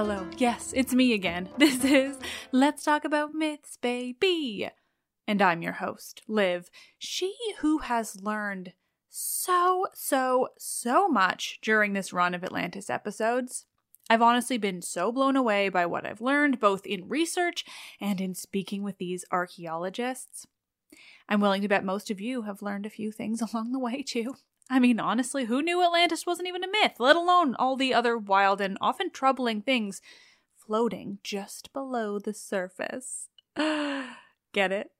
Hello. Yes, it's me again. This is Let's Talk About Myths, baby. And I'm your host, Liv. She who has learned so, so, so much during this run of Atlantis episodes. I've honestly been so blown away by what I've learned, both in research and in speaking with these archaeologists. I'm willing to bet most of you have learned a few things along the way, too. I mean, honestly, who knew Atlantis wasn't even a myth, let alone all the other wild and often troubling things floating just below the surface? Get it?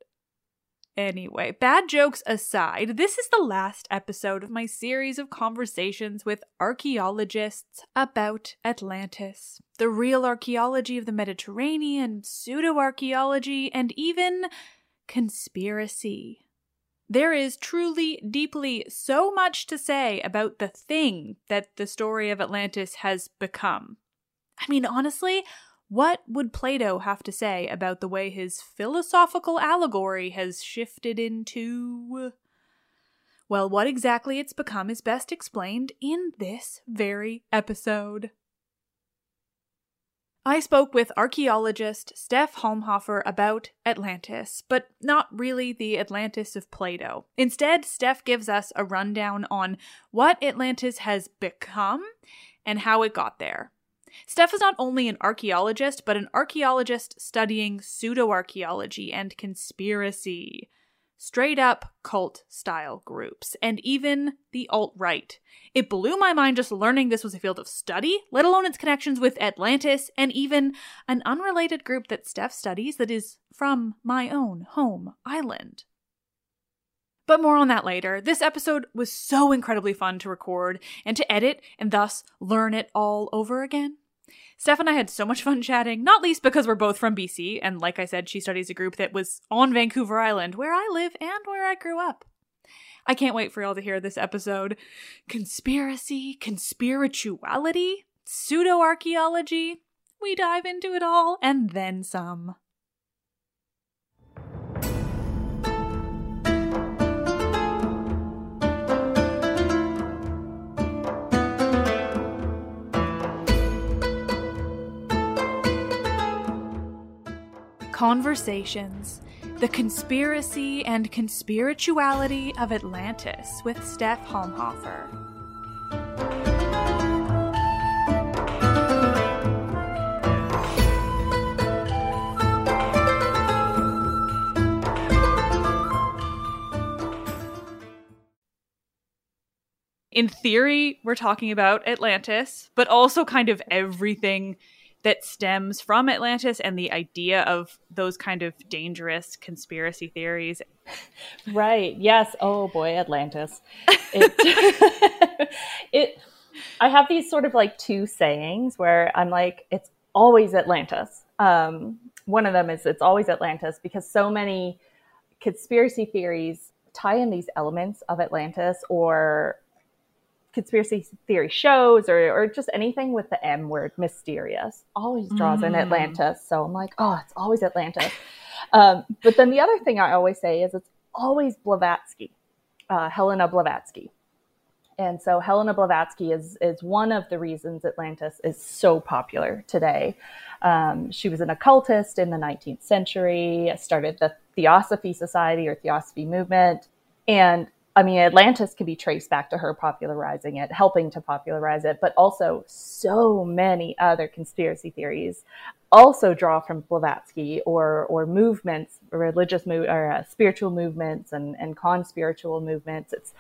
Anyway, bad jokes aside, this is the last episode of my series of conversations with archaeologists about Atlantis. The real archaeology of the Mediterranean, pseudo archaeology, and even conspiracy. There is truly, deeply so much to say about the thing that the story of Atlantis has become. I mean, honestly, what would Plato have to say about the way his philosophical allegory has shifted into. Well, what exactly it's become is best explained in this very episode. I spoke with archaeologist Steph Halmhofer about Atlantis, but not really the Atlantis of Plato. Instead, Steph gives us a rundown on what Atlantis has become and how it got there. Steph is not only an archaeologist, but an archaeologist studying pseudoarchaeology and conspiracy straight up cult style groups, and even the alt right. It blew my mind just learning this was a field of study, let alone its connections with Atlantis, and even an unrelated group that Steph studies that is from my own home island. But more on that later. This episode was so incredibly fun to record and to edit, and thus learn it all over again. Steph and I had so much fun chatting, not least because we're both from BC, and like I said, she studies a group that was on Vancouver Island, where I live and where I grew up. I can't wait for y'all to hear this episode. Conspiracy, conspirituality, pseudo archaeology. We dive into it all and then some. Conversations The Conspiracy and Conspirituality of Atlantis with Steph Halmhofer. In theory, we're talking about Atlantis, but also kind of everything that stems from Atlantis and the idea of those kind of dangerous conspiracy theories. Right. Yes. Oh boy, Atlantis. It, it I have these sort of like two sayings where I'm like, it's always Atlantis. Um, one of them is it's always Atlantis because so many conspiracy theories tie in these elements of Atlantis or conspiracy theory shows or, or just anything with the M word, mysterious, always draws mm. in Atlantis. So I'm like, oh, it's always Atlantis. um, but then the other thing I always say is it's always Blavatsky, uh, Helena Blavatsky. And so Helena Blavatsky is, is one of the reasons Atlantis is so popular today. Um, she was an occultist in the 19th century, started the Theosophy Society or Theosophy movement. And I mean, Atlantis can be traced back to her popularizing it, helping to popularize it, but also so many other conspiracy theories also draw from Blavatsky or or movements, religious move or uh, spiritual movements and and con-spiritual movements. It's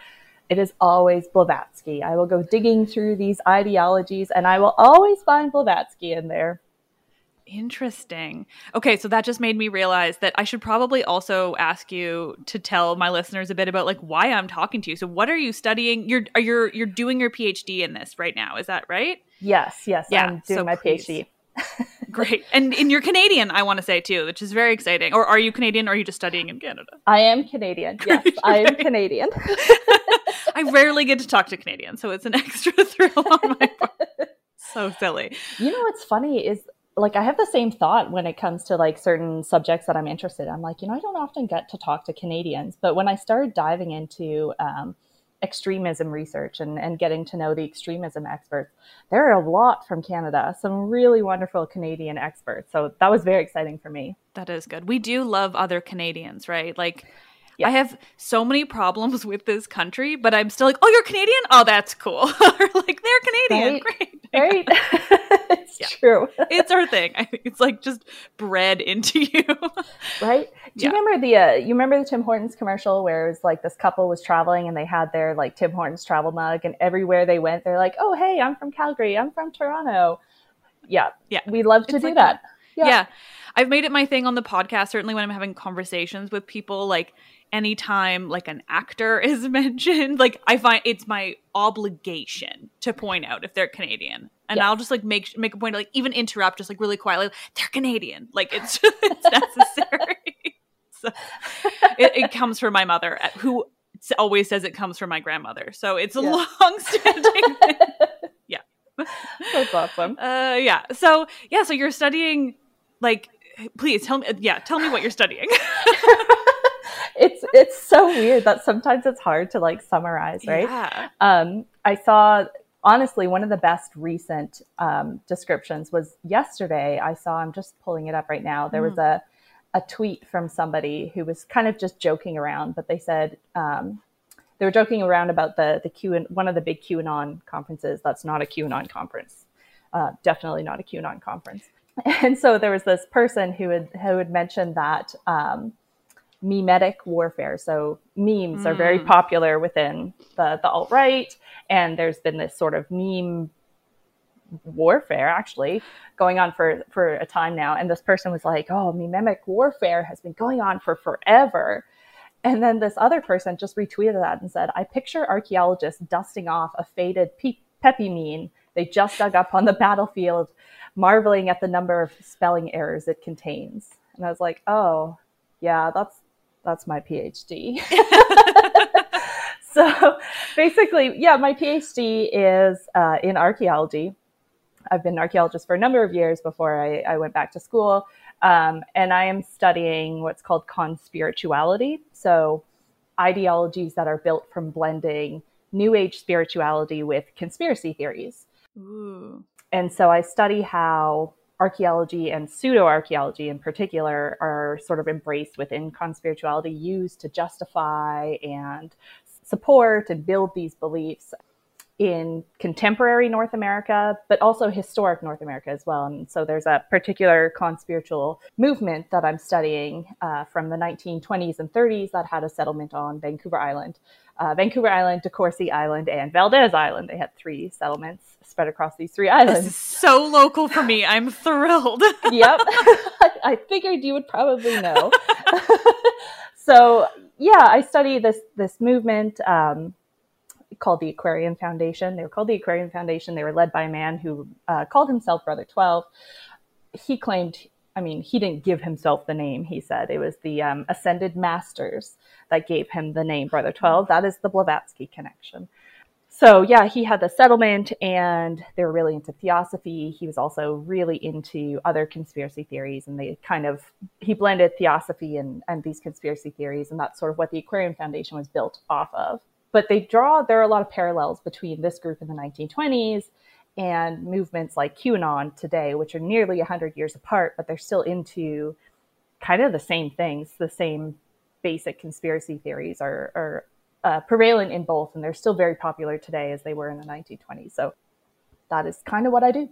it is always Blavatsky. I will go digging through these ideologies and I will always find Blavatsky in there. Interesting. Okay, so that just made me realize that I should probably also ask you to tell my listeners a bit about like why I'm talking to you. So what are you studying? You're are you you're doing your PhD in this right now, is that right? Yes, yes. Yeah, I'm doing so my please. PhD. Great. And and you're Canadian, I want to say too, which is very exciting. Or are you Canadian or are you just studying in Canada? I am Canadian. Yes, I am Canadian. I rarely get to talk to Canadians, so it's an extra thrill on my part. So silly. You know what's funny is like I have the same thought when it comes to like certain subjects that I'm interested in. I'm like, you know, I don't often get to talk to Canadians, but when I started diving into um, extremism research and, and getting to know the extremism experts, there are a lot from Canada, some really wonderful Canadian experts. So that was very exciting for me. That is good. We do love other Canadians, right? Like yeah. I have so many problems with this country, but I'm still like, oh, you're Canadian? Oh, that's cool. like, they're Canadian. Right. Great. Right. it's yeah. true. it's our thing. I think it's like just bred into you. right. Do you remember the, uh, you remember the Tim Hortons commercial where it was like this couple was traveling and they had their like Tim Hortons travel mug and everywhere they went, they're like, oh, hey, I'm from Calgary. I'm from Toronto. Yeah. Yeah. We love to it's do like that. that. Yeah. yeah. I've made it my thing on the podcast, certainly when I'm having conversations with people, like, anytime like an actor is mentioned, like I find it's my obligation to point out if they're Canadian. And yes. I'll just like make make a point to like even interrupt just like really quietly, like, they're Canadian. Like it's it's necessary. so, it, it, comes from my mother, uh, who always says it comes from my grandmother. So it's a yeah. long standing Yeah. That's awesome. Uh yeah. So yeah, so you're studying like please tell me yeah, tell me what you're studying it's it's so weird that sometimes it's hard to like summarize, right? Yeah. Um, I saw honestly, one of the best recent um, descriptions was yesterday. I saw, I'm just pulling it up right now. There mm. was a, a tweet from somebody who was kind of just joking around, but they said, um, they were joking around about the the Q and one of the big QAnon conferences. That's not a QAnon conference. Uh, definitely not a QAnon conference. And so there was this person who had who had mentioned that um, memetic warfare. So memes mm. are very mm. popular within the the alt right, and there's been this sort of meme warfare actually going on for for a time now. And this person was like, "Oh, mememic warfare has been going on for forever." And then this other person just retweeted that and said, I picture archaeologists dusting off a faded pe- Pepe meme they just dug up on the battlefield, marveling at the number of spelling errors it contains. And I was like, oh, yeah, that's that's my PhD. so basically, yeah, my PhD is uh, in archaeology. I've been an archaeologist for a number of years before I, I went back to school. Um, and I am studying what's called conspirituality. So, ideologies that are built from blending New Age spirituality with conspiracy theories. Ooh. And so I study how archaeology and pseudo archaeology in particular are sort of embraced within conspirituality, used to justify and support and build these beliefs in contemporary North America, but also historic North America as well. And so there's a particular conspiritual movement that I'm studying uh, from the 1920s and 30s that had a settlement on Vancouver Island. Uh, Vancouver Island, DeCourcy Island, and Valdes Island. They had three settlements spread across these three islands. so local for me. I'm thrilled. yep. I figured you would probably know. so yeah, I study this this movement. Um, called the Aquarian Foundation. They were called the Aquarian Foundation. They were led by a man who uh, called himself Brother 12. He claimed, I mean, he didn't give himself the name, he said. It was the um, Ascended Masters that gave him the name Brother 12. That is the Blavatsky connection. So, yeah, he had the settlement and they were really into theosophy. He was also really into other conspiracy theories, and they kind of, he blended theosophy and, and these conspiracy theories, and that's sort of what the Aquarian Foundation was built off of but they draw there are a lot of parallels between this group in the 1920s and movements like QAnon today, which are nearly 100 years apart, but they're still into kind of the same things. The same basic conspiracy theories are, are uh, prevalent in both, and they're still very popular today as they were in the 1920s. So that is kind of what I do.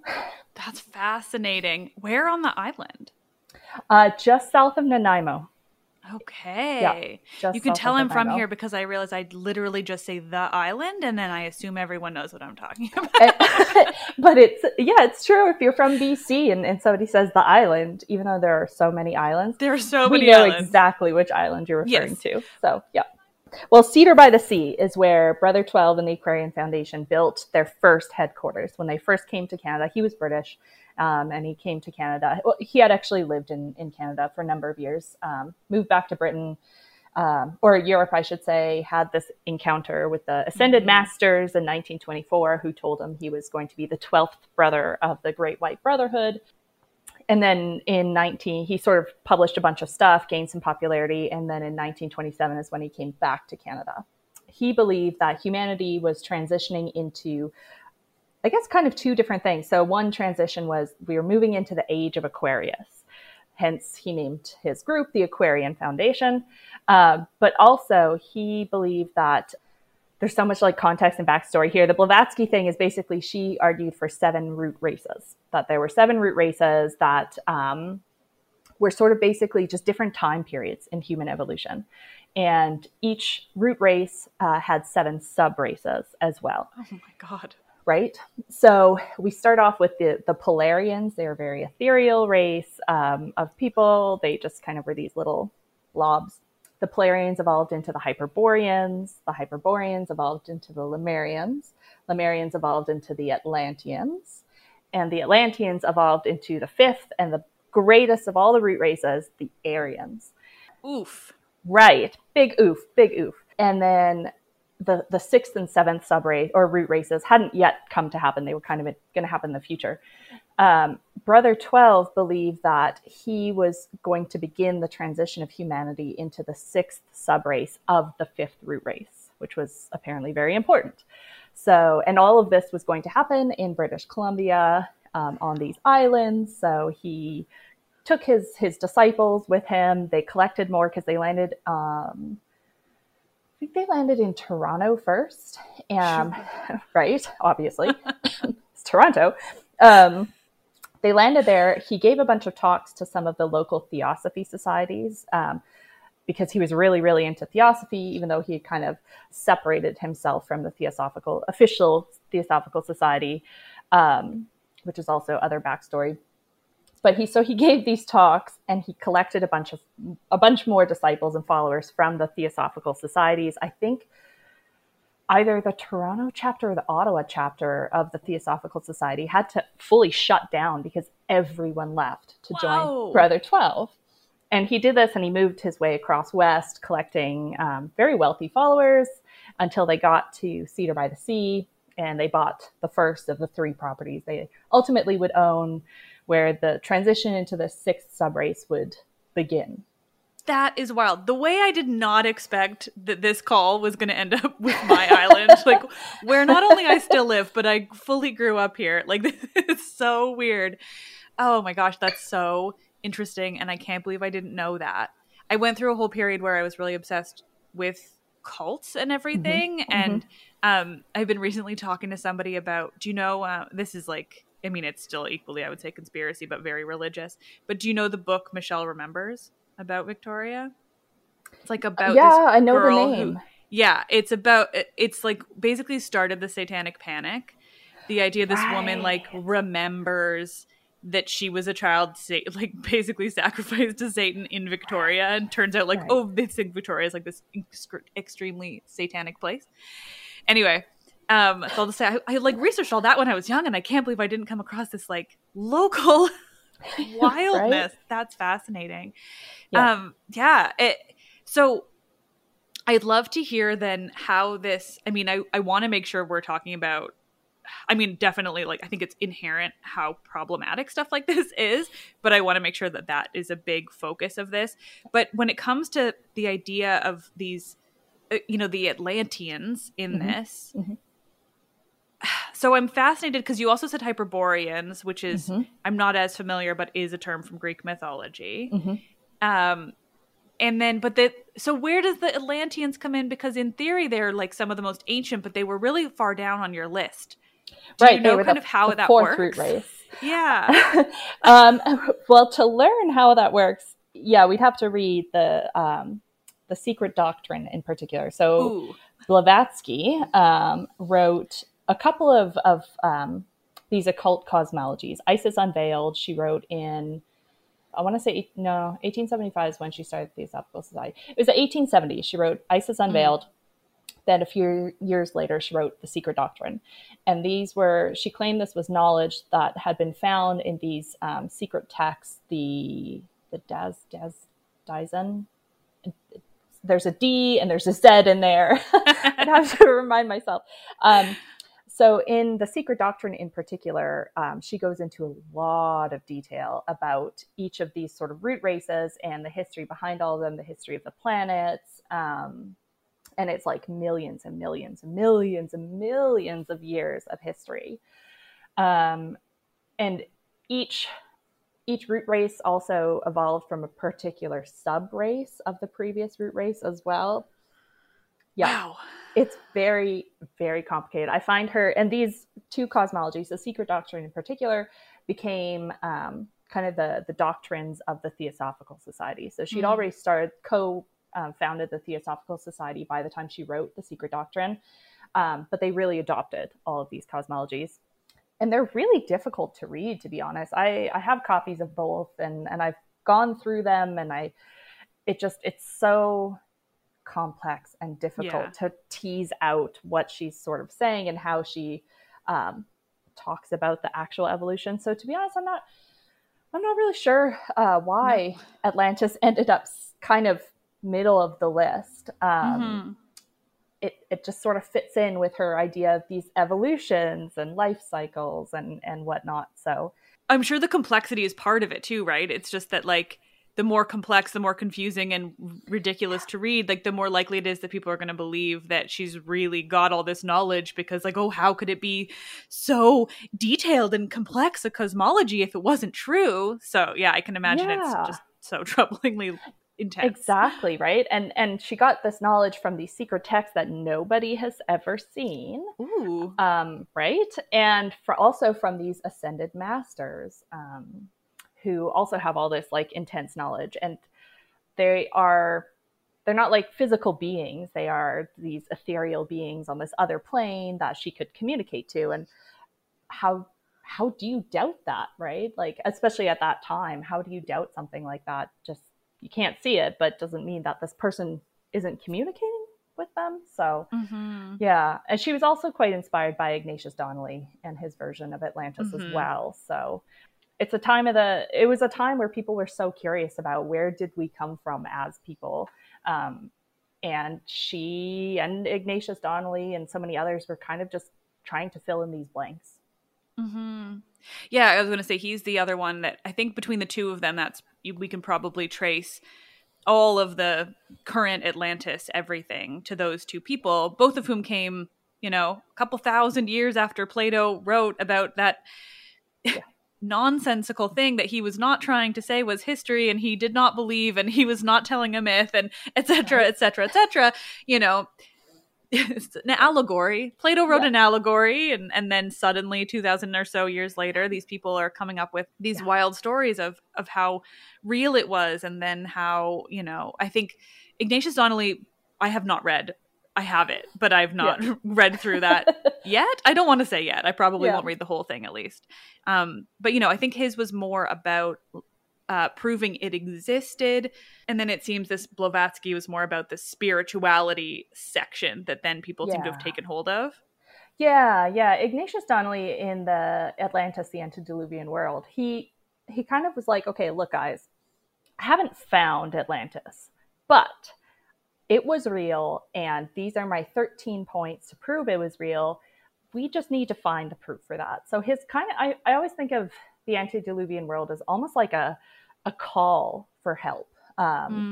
That's fascinating. Where on the island? Uh, just south of Nanaimo. Okay. Yeah, you can tell I'm from here because I realize I literally just say the island and then I assume everyone knows what I'm talking about. but it's, yeah, it's true. If you're from BC and, and somebody says the island, even though there are so many islands, there are so we many know islands. exactly which island you're referring yes. to. So, yeah. Well, Cedar by the Sea is where Brother 12 and the Aquarian Foundation built their first headquarters. When they first came to Canada, he was British um, and he came to Canada. Well, he had actually lived in, in Canada for a number of years, um, moved back to Britain, um, or Europe, I should say, had this encounter with the Ascended mm-hmm. Masters in 1924, who told him he was going to be the 12th brother of the Great White Brotherhood. And then in 19, he sort of published a bunch of stuff, gained some popularity, and then in 1927 is when he came back to Canada. He believed that humanity was transitioning into I guess kind of two different things. So one transition was we were moving into the age of Aquarius. Hence, he named his group the Aquarian Foundation. Uh, but also, he believed that there's so much like context and backstory here. The Blavatsky thing is basically she argued for seven root races, that there were seven root races that um, were sort of basically just different time periods in human evolution. And each root race uh, had seven sub races as well. Oh my God right? So we start off with the, the Polarians. They're a very ethereal race um, of people. They just kind of were these little blobs. The Polarians evolved into the Hyperboreans. The Hyperboreans evolved into the Lemurians. Lemurians evolved into the Atlanteans. And the Atlanteans evolved into the fifth and the greatest of all the root races, the Aryans. Oof. Right. Big oof, big oof. And then the the sixth and seventh sub race or root races hadn't yet come to happen. They were kind of going to happen in the future. Um, Brother Twelve believed that he was going to begin the transition of humanity into the sixth sub race of the fifth root race. which was apparently very important. So, and all of this was going to happen in British Columbia um, on these islands. So he took his his disciples with him. They collected more because they landed. Um, I think they landed in Toronto first, and sure. right, obviously, it's Toronto. Um, they landed there. He gave a bunch of talks to some of the local theosophy societies um, because he was really, really into theosophy, even though he had kind of separated himself from the theosophical official theosophical society, um, which is also other backstory. But he so he gave these talks and he collected a bunch of a bunch more disciples and followers from the theosophical societies. I think either the Toronto chapter or the Ottawa chapter of the Theosophical Society had to fully shut down because everyone left to Whoa. join Brother 12. And he did this and he moved his way across West, collecting um, very wealthy followers until they got to Cedar by the Sea and they bought the first of the three properties they ultimately would own, where the transition into the sixth subrace would begin that is wild. The way I did not expect that this call was going to end up with my island, like where not only I still live, but I fully grew up here. Like this is so weird. Oh my gosh, that's so interesting, and I can't believe I didn't know that. I went through a whole period where I was really obsessed with cults and everything, mm-hmm. and mm-hmm. um, I've been recently talking to somebody about. Do you know? Uh, this is like. I mean, it's still equally, I would say, conspiracy, but very religious. But do you know the book Michelle Remembers? about Victoria. It's like about yeah, I know the name. Who, yeah, it's about it's like basically started the Satanic Panic. The idea this right. woman like remembers that she was a child, like basically sacrificed to Satan in Victoria, and turns out like right. oh, this in Victoria is like this extremely satanic place. Anyway, um, so I'll just say I, I like researched all that when I was young, and I can't believe I didn't come across this like local wildness. right? That's fascinating. Yeah. Um, yeah. It, so I'd love to hear then how this, I mean, I, I want to make sure we're talking about I mean, definitely, like, I think it's inherent how problematic stuff like this is, but I want to make sure that that is a big focus of this. But when it comes to the idea of these, uh, you know, the Atlanteans in mm-hmm. this, mm-hmm so I'm fascinated because you also said Hyperboreans, which is mm-hmm. I'm not as familiar, but is a term from Greek mythology. Mm-hmm. Um, and then, but the so where does the Atlanteans come in? Because in theory, they're like some of the most ancient, but they were really far down on your list. Do right, you know kind the, of how that works? Root race. Yeah. um, well, to learn how that works, yeah, we'd have to read the um, the Secret Doctrine in particular. So Ooh. Blavatsky um, wrote a couple of, of um, these occult cosmologies. Isis Unveiled, she wrote in, I want to say, no, 1875 is when she started the Theosophical Society. It was the 1870s. She wrote Isis Unveiled. Mm. Then a few years later, she wrote The Secret Doctrine. And these were, she claimed this was knowledge that had been found in these um, secret texts, the, the Daz, Daz, Daisen, there's a D and there's a Z in there. I'd have to remind myself. Um, so, in The Secret Doctrine in particular, um, she goes into a lot of detail about each of these sort of root races and the history behind all of them, the history of the planets. Um, and it's like millions and millions and millions and millions of years of history. Um, and each each root race also evolved from a particular sub race of the previous root race as well. Yeah. Wow. It's very very complicated. I find her and these two cosmologies the secret doctrine in particular became um, kind of the the doctrines of the theosophical society. So she'd mm-hmm. already started co um, founded the theosophical society by the time she wrote the secret doctrine. Um, but they really adopted all of these cosmologies. And they're really difficult to read to be honest. I i have copies of both and and i've gone through them and i it just it's so complex and difficult yeah. to tease out what she's sort of saying and how she um, talks about the actual evolution. So to be honest, I'm not I'm not really sure uh, why no. Atlantis ended up kind of middle of the list. Um, mm-hmm. It, it just sort of fits in with her idea of these evolutions and life cycles and and whatnot. So I'm sure the complexity is part of it too, right? It's just that like the more complex, the more confusing and ridiculous to read, like the more likely it is that people are going to believe that she's really got all this knowledge because, like, oh, how could it be so detailed and complex a cosmology if it wasn't true? So, yeah, I can imagine Yeah. it's just so troublingly intense. Exactly, right? And and she got this knowledge from these secret texts that nobody has ever seen. Ooh. Um, right? And for also from these ascended masters, um, who also have all this like intense knowledge. And they are they're not like physical beings. They are these ethereal beings on this other plane that she could communicate to. And how how do you doubt that, right? Like especially at that time, how do you doubt something like that? Just you can't see it, but doesn't mean that this person isn't communicating with them. So Mm-hmm. yeah, and she was also quite inspired by Ignatius Donnelly and his version of Atlantis as Mhm. well. So it's a time of the it was a time where people were so curious about where did we come from as people. Um, and she and Ignatius Donnelly and so many others were kind of just trying to fill in these blanks. mm-hmm. Yeah, I was going to say he's the other one that I think between the two of them, that's we can probably trace all of the current Atlantis, everything to those two people, both of whom came, you know, a couple thousand years after Plato wrote about that nonsensical thing that he was not trying to say was history and he did not believe and he was not telling a myth and etc etc etc you know it's an allegory. Plato wrote an allegory and, and then suddenly 2000 or so years later these people are coming up with these wild stories of of how real it was and then how you know i think ignatius donnelly i have not read i have it but i've not Yeah. read through that yet i don't want to say yet i probably Yeah. won't read the whole thing at least um but you know i think his was more about uh, proving it existed. And then it seems this Blavatsky was more about the spirituality section that then people seem to have taken hold of. Yeah, yeah. Ignatius Donnelly in the Atlantis, the antediluvian world, he he kind of was like, okay, look, guys, I haven't found Atlantis, but it was real, and these are my 13 points to prove it was real. We just need to find the proof for that. So his kind of I, I always think of the antediluvian world as almost like a a call for help. Um,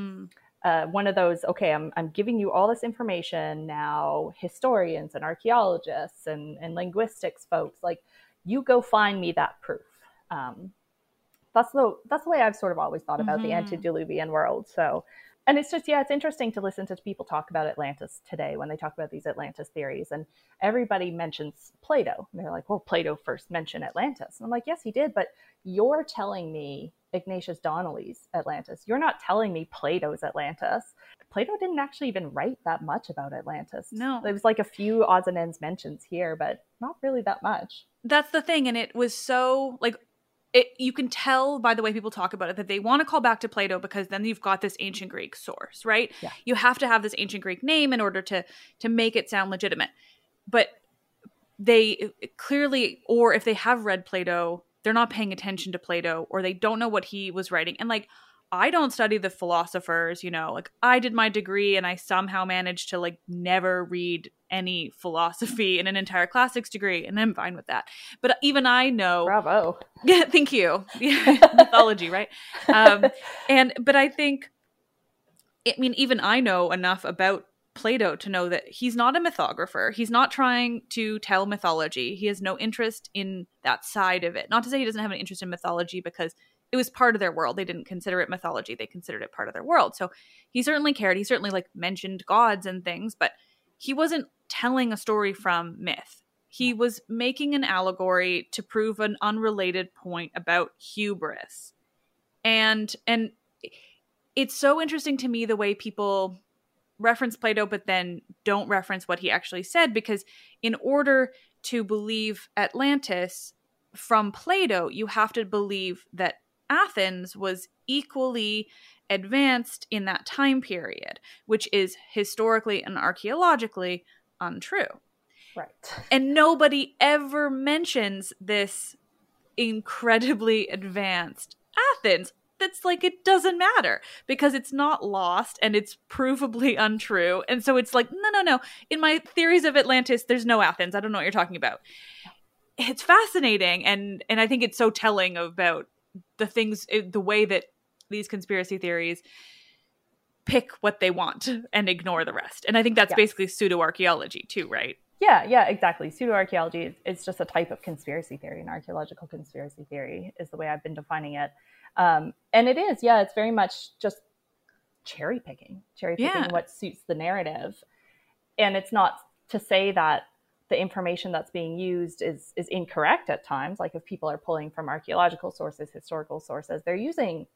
uh, one of those okay I'm, I'm giving you all this information now historians and archaeologists and, and linguistics folks like you go find me that proof um, that's the that's the way i've sort of always thought about the Mhm. antediluvian world so and it's just yeah it's interesting to listen to people talk about atlantis today when they talk about these atlantis theories. And everybody mentions plato. And they're like well plato first mentioned atlantis. And i'm like yes he did. But you're telling me ignatius donnelly's atlantis. You're not telling me plato's atlantis. Plato didn't actually even write that much about atlantis. No. there was like a few odds and ends mentions here but not really that much. That's the thing. And it was so like it, you can tell by the way people talk about it that they want to call back to Plato because then you've got this ancient Greek source, right? Yeah. You have to have this ancient Greek name in order to to make it sound legitimate. But they clearly or if they have read Plato, they're not paying attention to Plato or they don't know what he was writing. And like I don't study the philosophers, you know, like I did my degree and I somehow managed to like never read any philosophy in an entire classics degree and I'm fine with that. But even I know bravo yeah, thank you. Yeah, mythology, right? Um, and but I think, I mean, even I know enough about Plato to know that he's not a mythographer. He's not trying to tell mythology. He has no interest in that side of it. Not to say he doesn't have an interest in mythology because it was part of their world. They didn't consider it mythology. They considered it part of their world. So he certainly cared. He certainly like mentioned gods and things, but he wasn't telling a story from myth. He was making an allegory to prove an unrelated point about hubris. And and it's so interesting to me the way people reference Plato but then don't reference what he actually said because in order to believe Atlantis from Plato, you have to believe that Athens was equally advanced in that time period, which is historically and archaeologically untrue. right And nobody ever mentions this incredibly advanced Athens. That's like it doesn't matter because it's not lost and it's provably untrue. And so it's like, no, no, no. In my theories of Atlantis, there's no Athens. I don't know what you're talking about. It's fascinating and and I think it's so telling about the things eh, the way that these conspiracy theories pick what they want and ignore the rest. And I think that's basically pseudo archaeology too, right? Yeah, yeah, exactly. Pseudo archaeology is it's just a type of conspiracy theory, and archaeological conspiracy theory is the way I've been defining it. Um, and it is, yeah, it's very much just cherry picking, cherry picking Yeah. what suits the narrative. And it's not to say that the information that's being used is is incorrect at times. Like if people are pulling from archaeological sources, historical sources, they're using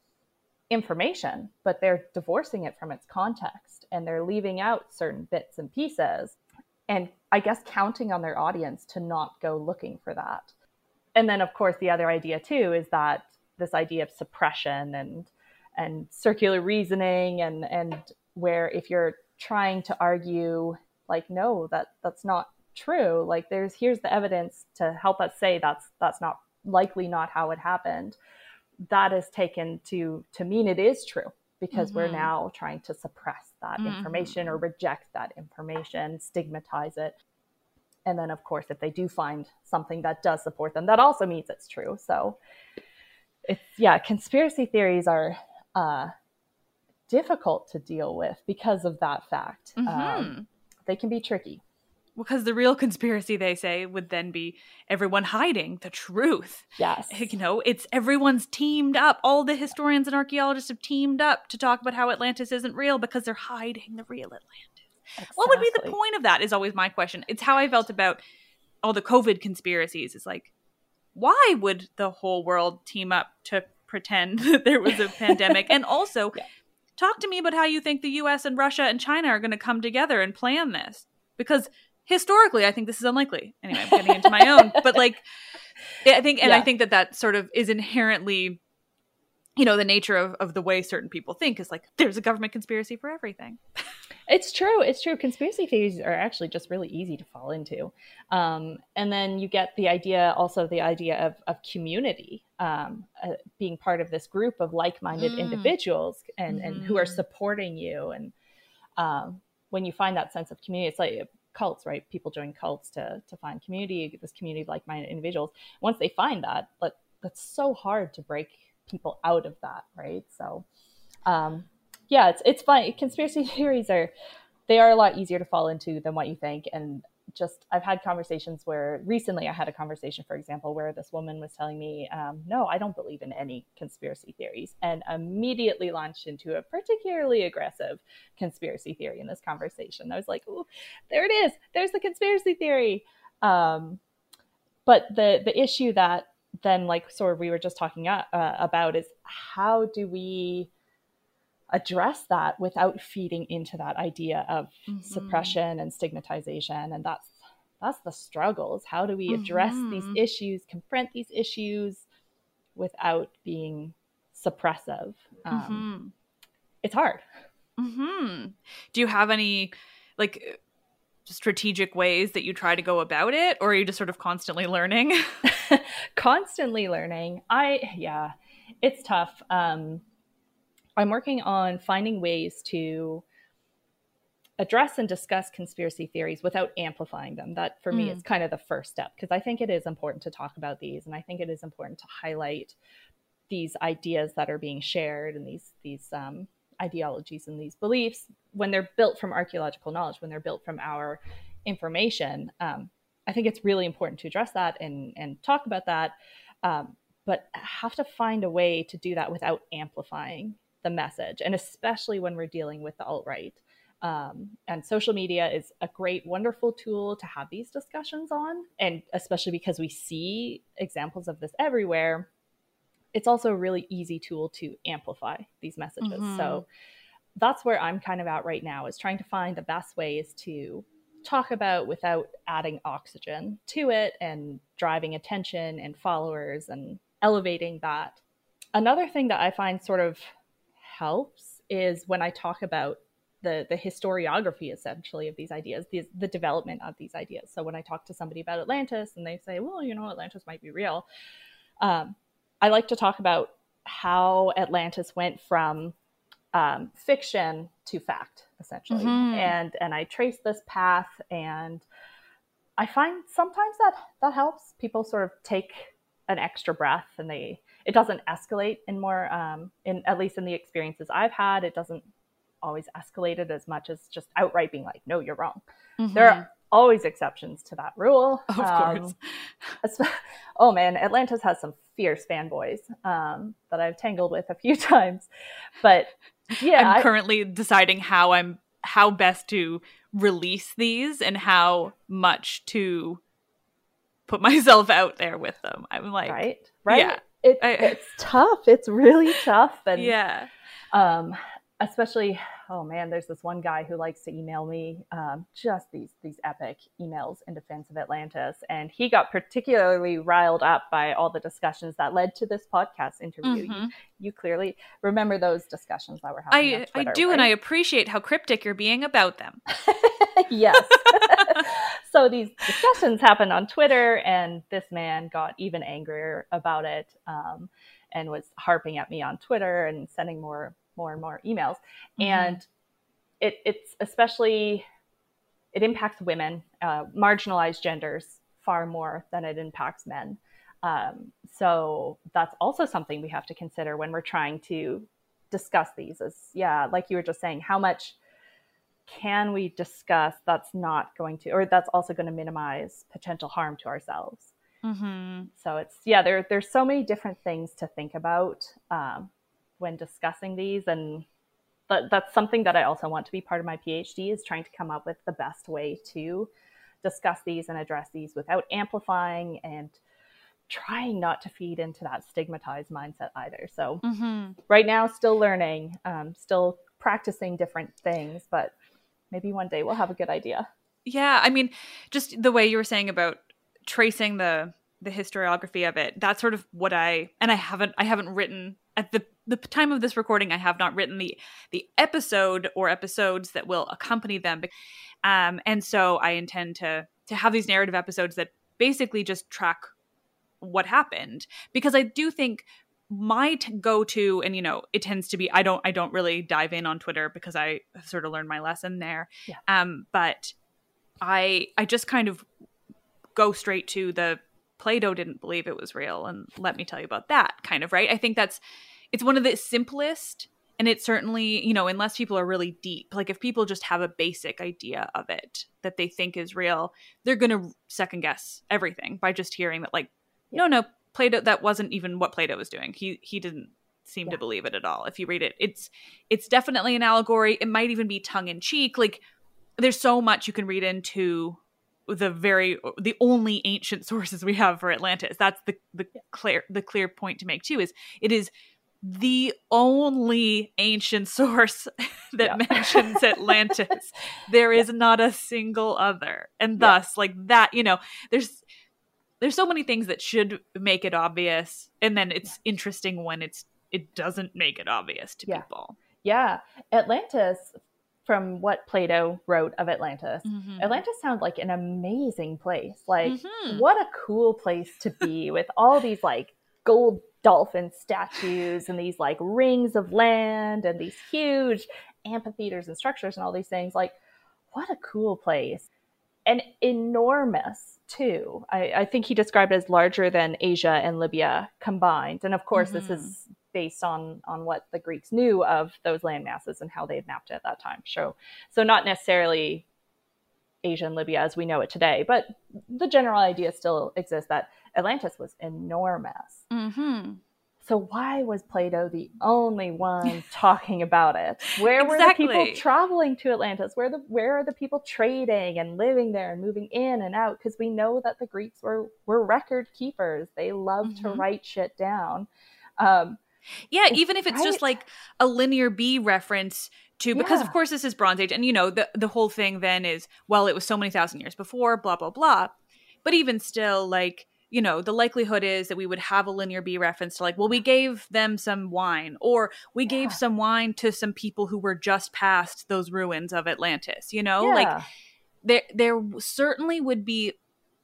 information, but they're divorcing it from its context and they're leaving out certain bits and pieces and I guess counting on their audience to not go looking for that. And then of course the other idea too is that this idea of suppression and and circular reasoning and and where if you're trying to argue like no that that's not true like there's here's the evidence to help us say that's that's not likely not how it happened. That is taken to to mean it is true because we're Mhm. now trying to suppress that information or reject that information stigmatize it. And then of course if they do find something that does support them that also means it's true. So it's yeah conspiracy theories are uh, difficult to deal with because of that fact. Mhm. um, they can be tricky Because the real conspiracy, they say, would then be everyone hiding the truth. yes You know, it's everyone's teamed up. All the historians and archaeologists have teamed up to talk about how Atlantis isn't real because they're hiding the real Atlantis. What would be the point of that? Is always my question. It's how I felt about all the COVID conspiracies. It's like, why would the whole world team up to pretend that there was a pandemic? And also, Yeah. talk to me about how you think the US and Russia and China are going to come together and plan this. Because historically, I think this is unlikely. Anyway, I'm getting into my own. But like, I think, and I think that that sort of is inherently. You know, the nature of, of the way certain people think is like there's a government conspiracy for everything. It's true. It's true. Conspiracy theories are actually just really easy to fall into. Um, and then you get the idea, also the idea of, of community, um, uh, being part of this group of like minded Mm. individuals and, and who are Mhm. supporting you. And um, when you find that sense of community, it's like cults, right? People join cults to, to find community, this community of like minded individuals. Once they find that, like, that's so hard to break people out of that, right? So, um, yeah, it's it's fun. Conspiracy theories are they are a lot easier to fall into than what you think. And just I've had conversations where recently I had a conversation, for example, where this woman was telling me, um, "No, I don't believe in any conspiracy theories," and immediately launched into a particularly aggressive conspiracy theory in this conversation. I was like, "Ooh, there it is. There's the conspiracy theory." Um, but the the issue that then like sort of we were just talking uh, about is how do we address that without feeding into that idea of Mhm. suppression and stigmatization. And that's that's the struggles how do we address Mhm. these issues confront these issues without being suppressive? Um, it's hard. Hmm Do you have any like strategic ways that you try to go about it, or are you just sort of constantly learning? constantly learning. I yeah it's tough. Um i'm working on finding ways to address and discuss conspiracy theories without amplifying them. That for me Mm. is kind of the first step because i think it is important to talk about these and i think it is important to highlight these ideas that are being shared and these these um, ideologies and these beliefs when they're built from archaeological knowledge when they're built from our information. Um, I think it's really important to address that and and talk about that, um, but have to find a way to do that without amplifying the message, and especially when we're dealing with the alt right. Um, and social media is a great, wonderful tool to have these discussions on, and especially because we see examples of this everywhere. It's also a really easy tool to amplify these messages. Mhm. So that's where I'm kind of at right now is trying to find the best ways to talk about without adding oxygen to it and driving attention and followers and elevating that. Another thing that I find sort of helps is when I talk about the the historiography essentially of these ideas, the, the development of these ideas. So when I talk to somebody about Atlantis and they say, well, you know, Atlantis might be real, um, I like to talk about how Atlantis went from um, fiction to fact, essentially, Mhm. and and I trace this path, and I find sometimes that that helps people sort of take an extra breath and they it doesn't escalate in more um, in at least in the experiences I've had. It doesn't always escalate it as much as just outright being like, no, you're wrong. Mm-hmm. There are always exceptions to that rule. Of um, course. oh man, Atlantis has some fierce fanboys um, that I've tangled with a few times. But yeah, I'm currently deciding how I'm how best to release these and how much to put myself out there with them. I'm like, right, right. Yeah, it, I, it's tough. It's really tough, and yeah, um, especially oh man there's this one guy who likes to email me um, just these these epic emails in defense of atlantis and he got particularly riled up by all the discussions that led to this podcast interview mm-hmm. you, you, clearly remember those discussions that were happening i, Twitter, I do right? and i appreciate how cryptic you're being about them yes so these discussions happened on twitter and this man got even angrier about it um, and was harping at me on twitter and sending more more and more emails. Mm-hmm. And it, it's especially, it impacts women, uh, marginalized genders far more than it impacts men. Um, so that's also something we have to consider when we're trying to discuss these is yeah like you were just saying how much can we discuss that's not going to or that's also going to minimize potential harm to ourselves mm-hmm. so it's yeah there, there's so many different things to think about um, when discussing these and but that's something that I also want to be part of my PhD is trying to come up with the best way to discuss these and address these without amplifying and trying not to feed into that stigmatized mindset either. So mm-hmm. right now, still learning, um, still practicing different things, but maybe one day we'll have a good idea. Yeah, I mean, just the way you were saying about tracing the the historiography of it, that's sort of what I and I haven't I haven't written at the the time of this recording, I have not written the the episode or episodes that will accompany them, um, and so I intend to to have these narrative episodes that basically just track what happened because I do think my t- go-to and you know it tends to be i don't i don't really dive in on twitter because i sort of learned my lesson there. Yeah. um but i i just kind of go straight to the plato didn't believe it was real and let me tell you about that kind of right? I think that's it's one of the simplest and it's certainly you know unless people are really deep like if people just have a basic idea of it that they think is real they're going to second guess everything by just hearing that like no no plato that wasn't even what plato was doing he he didn't seem yeah. to believe it at all if you read it it's it's definitely an allegory it might even be tongue in cheek like there's so much you can read into the very the only ancient sources we have for atlantis that's the the clear the clear point to make too is it is the only ancient source that yeah. mentions Atlantis. there is not a single other. And thus, yeah. like that, you know, there's there's so many things that should make it obvious and then it's interesting when it's it doesn't make it obvious to yeah. people. Yeah. Atlantis from what Plato wrote of Atlantis, mm-hmm. Atlantis sounds like an amazing place. Like, mm-hmm. what a cool place to be with all these like gold dolphin statues and these like rings of land and these huge amphitheaters and structures and all these things. Like, what a cool place. And enormous too. I, I think he described it as larger than Asia and Libya combined. And of course, mm-hmm. this is based on on what the Greeks knew of those land masses and how they had mapped it at that time. So, so not necessarily Asia and Libya as we know it today, but the general idea still exists that Atlantis was enormous. Mm-hmm. So why was Plato the only one talking about it? Where exactly. were the people traveling to Atlantis? Where the where are the people trading and living there and moving in and out? Because we know that the Greeks were were record keepers. They loved mm-hmm. to write shit down. Um, yeah, even if it's right? just like a linear B reference to because yeah. of course this is Bronze Age, and you know the the whole thing then is well it was so many thousand years before, blah blah blah. But even still, like you know, the likelihood is that we would have a linear B reference to like, well, we gave them some wine, or we yeah. gave some wine to some people who were just past those ruins of Atlantis, you know? Yeah. Like there there certainly would be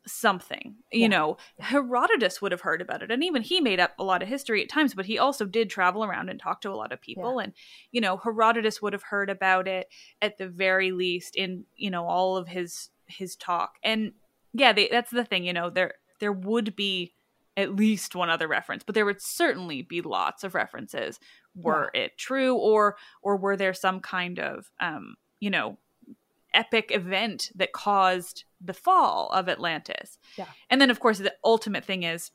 something. You yeah. know, Herodotus would have heard about it. And even he made up a lot of history at times, but he also did travel around and talk to a lot of people. And, you know, Herodotus would have heard about it at the very least in, you know, all of his his talk. And yeah, they, that's the thing, you know, there there would be at least one other reference, but there would certainly be lots of references. Were yeah. it true, or or were there some kind of um, you know epic event that caused the fall of Atlantis? Yeah. And then, of course, the ultimate thing is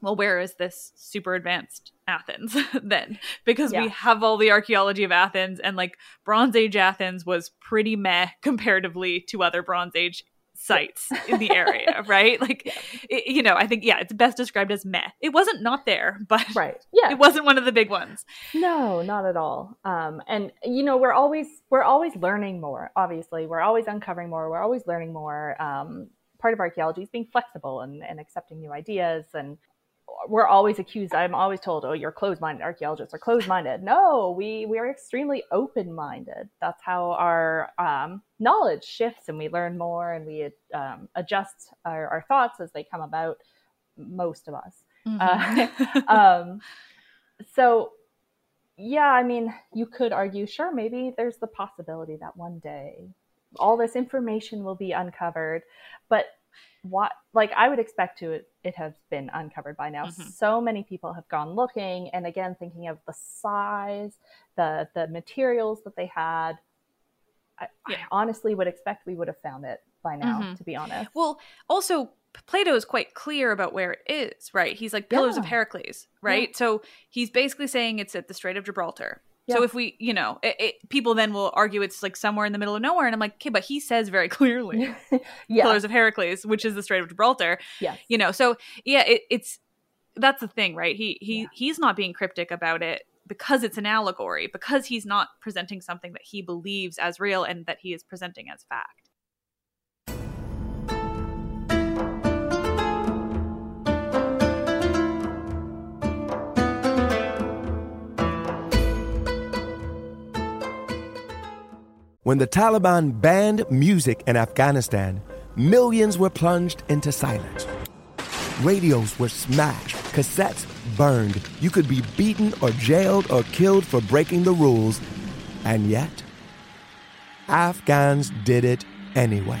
well, where is this super advanced Athens then? Because yeah. we have all the archaeology of Athens, and like Bronze Age Athens was pretty meh comparatively to other Bronze Age sites in the area, right? Like, yeah. it, you know, I think yeah, it's best described as meh. It wasn't not there, but right, yeah, it wasn't one of the big ones. No, not at all. Um, and you know, we're always we're always learning more. Obviously, we're always uncovering more. We're always learning more. Um, part of archaeology is being flexible and, and accepting new ideas and we're always accused. I'm always told, "Oh, you're closed-minded archaeologists are closed-minded." No, we we are extremely open-minded. That's how our um, knowledge shifts, and we learn more, and we um, adjust our, our, thoughts as they come about. Most of us. Mm-hmm. Uh, um, so, yeah, I mean, you could argue, sure, maybe there's the possibility that one day all this information will be uncovered, but what like i would expect to it, it has been uncovered by now mm-hmm. so many people have gone looking and again thinking of the size the the materials that they had I, yeah. I honestly would expect we would have found it by now mm-hmm. to be honest well also Plato is quite clear about where it is, right? He's like pillars yeah. of Heracles, right? Yeah. So he's basically saying it's at the Strait of Gibraltar. Yeah. So if we, you know, it, it, people then will argue it's like somewhere in the middle of nowhere, and I'm like, okay, but he says very clearly. Pillars of Heracles, which is the Strait of Gibraltar. Yeah, you know, so yeah, it, it's that's the thing, right? He he he's not being cryptic about it because it's an allegory, because he's not presenting something that he believes as real and that he is presenting as fact. When the Taliban banned music in Afghanistan, millions were plunged into silence. Radios were smashed, cassettes burned. You could be beaten or jailed or killed for breaking the rules. And yet, Afghans did it anyway.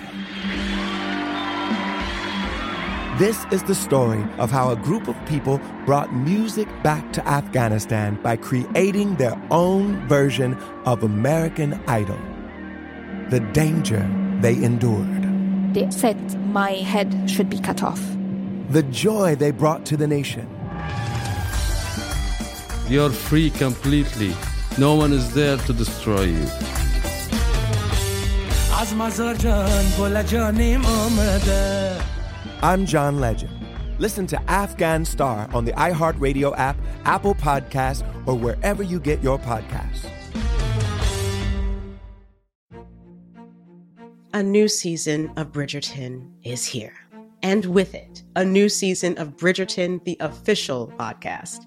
This is the story of how a group of people brought music back to Afghanistan by creating their own version of American Idol the danger they endured. They said my head should be cut off. The joy they brought to the nation. You're free completely. No one is there to destroy you. I'm John Legend. Listen to Afghan Star on the iHeartRadio app, Apple Podcasts, or wherever you get your podcasts. A new season of Bridgerton is here. And with it, a new season of Bridgerton, the official podcast.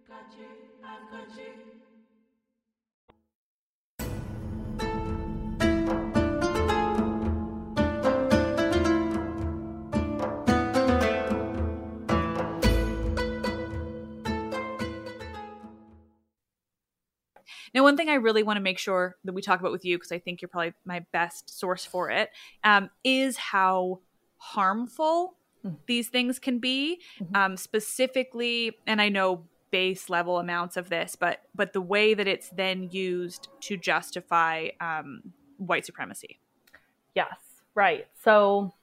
Now, one thing I really want to make sure that we talk about with you, because I think you're probably my best source for it, um, is how harmful mm. these things can be. Mm-hmm. Um, specifically, and I know base level amounts of this, but but the way that it's then used to justify um, white supremacy. Yes, right. So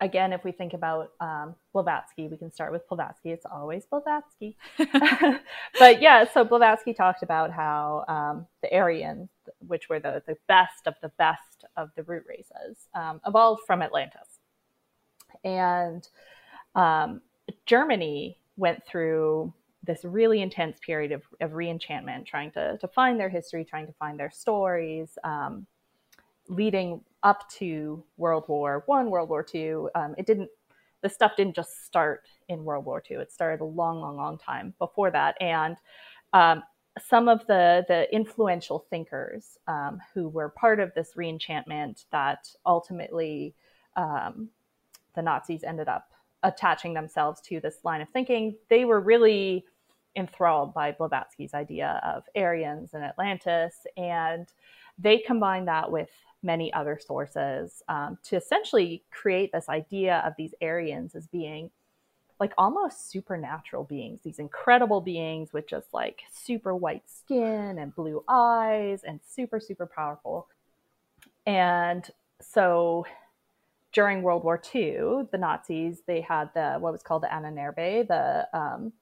again, if we think about um, Blavatsky, we can start with Blavatsky. It's always Blavatsky. but yeah, so Blavatsky talked about how um, the Aryans, which were the, the best of the best of the root races, um, evolved from Atlantis. And um, Germany went through this really intense period of, of reenchantment, trying to, to find their history, trying to find their stories, um, leading up to World War One, World War Two. Um, it didn't. The stuff didn't just start in World War Two. It started a long, long, long time before that, and um, some of the the influential thinkers um, who were part of this reenchantment that ultimately um, the Nazis ended up attaching themselves to this line of thinking. They were really enthralled by Blavatsky's idea of Aryans and Atlantis, and they combine that with many other sources um, to essentially create this idea of these Aryans as being like almost supernatural beings, these incredible beings with just like super white skin and blue eyes and super, super powerful. And so during World War II, the Nazis, they had the what was called the Ahnenerbe, the um,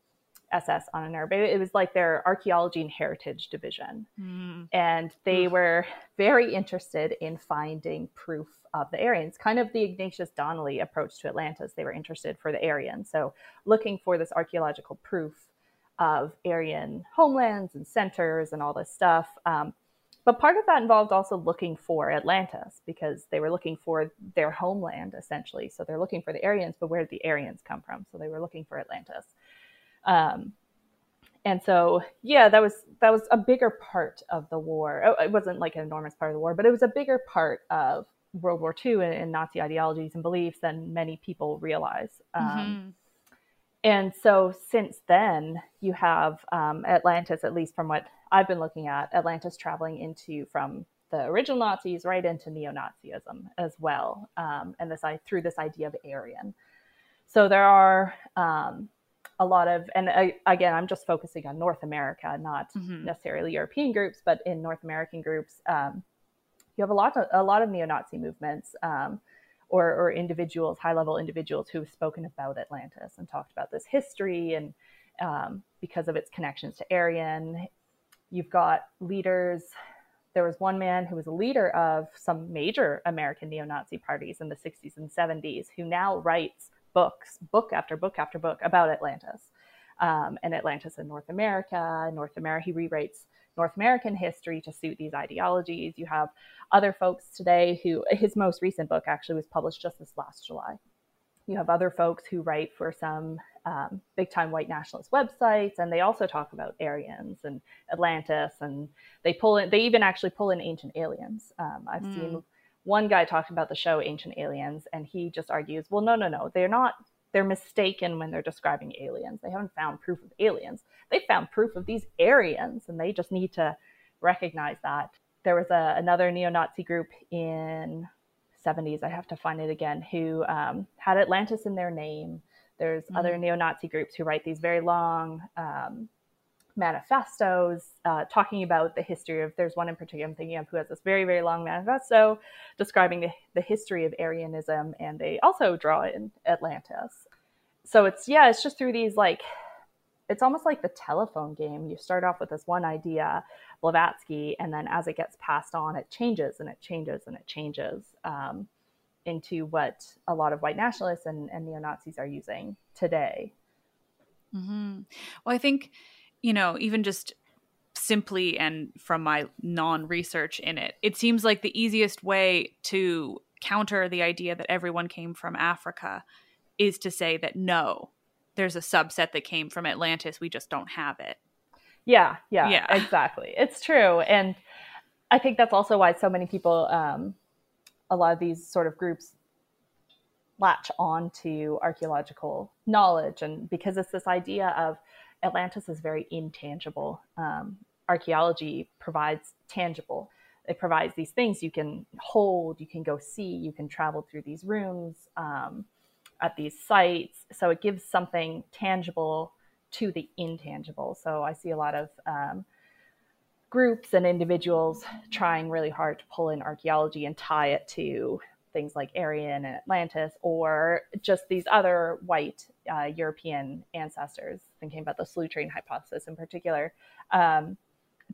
SS Ahnenerbe. It was like their archaeology and heritage division. Mm. And they were very interested in finding proof of the Aryans, kind of the Ignatius Donnelly approach to Atlantis. They were interested for the Aryans. So looking for this archaeological proof of Aryan homelands and centers and all this stuff. Um, but part of that involved also looking for Atlantis because they were looking for their homeland essentially. So they're looking for the Aryans, but where did the Aryans come from? So they were looking for Atlantis. Um, and so, yeah, that was that was a bigger part of the war. Oh, it wasn't like an enormous part of the war, but it was a bigger part of World War II and, and Nazi ideologies and beliefs than many people realize. Um, mm-hmm. And so, since then, you have um, Atlantis, at least from what I've been looking at, Atlantis traveling into from the original Nazis right into neo-Nazism as well, um, and this I through this idea of Aryan. So there are um, a lot of, and I, again, I'm just focusing on North America, not mm-hmm. necessarily European groups, but in North American groups, um, you have a lot of a lot of neo-Nazi movements um, or, or individuals, high-level individuals who've spoken about Atlantis and talked about this history and um, because of its connections to Aryan. You've got leaders. There was one man who was a leader of some major American neo-Nazi parties in the 60s and 70s who now writes books, book after book after book about Atlantis um, and Atlantis in North America. North America, he rewrites North American history to suit these ideologies. You have other folks today who, his most recent book actually was published just this last July. You have other folks who write for some um, big time white nationalist websites, and they also talk about Aryans and Atlantis, and they pull in, they even actually pull in ancient aliens. Um, I've mm. seen one guy talked about the show Ancient Aliens, and he just argues, well, no, no, no, they're not. They're mistaken when they're describing aliens. They haven't found proof of aliens. They found proof of these Aryans, and they just need to recognize that. There was a, another neo-Nazi group in 70s. I have to find it again. Who um, had Atlantis in their name. There's mm-hmm. other neo-Nazi groups who write these very long um, manifestos uh, talking about the history of there's one in particular i'm thinking of who has this very very long manifesto describing the, the history of aryanism and they also draw in atlantis so it's yeah it's just through these like it's almost like the telephone game. You start off with this one idea, Blavatsky, and then as it gets passed on, it changes and it changes and it changes um, into what a lot of white nationalists and, and neo Nazis are using today. Mm-hmm. Well, I think, you know, even just simply and from my non research in it, it seems like the easiest way to counter the idea that everyone came from Africa is to say that no, there's a subset that came from Atlantis. We just don't have it. Yeah, yeah, yeah. exactly. It's true. And I think that's also why so many people, um, a lot of these sort of groups latch on to archaeological knowledge. And because it's this idea of Atlantis is very intangible, um, archaeology provides tangible. It provides these things you can hold, you can go see, you can travel through these rooms. Um, at these sites. So it gives something tangible to the intangible. So I see a lot of um, groups and individuals trying really hard to pull in archaeology and tie it to things like Aryan and Atlantis, or just these other white uh, European ancestors, thinking about the Solutrean hypothesis in particular. Um,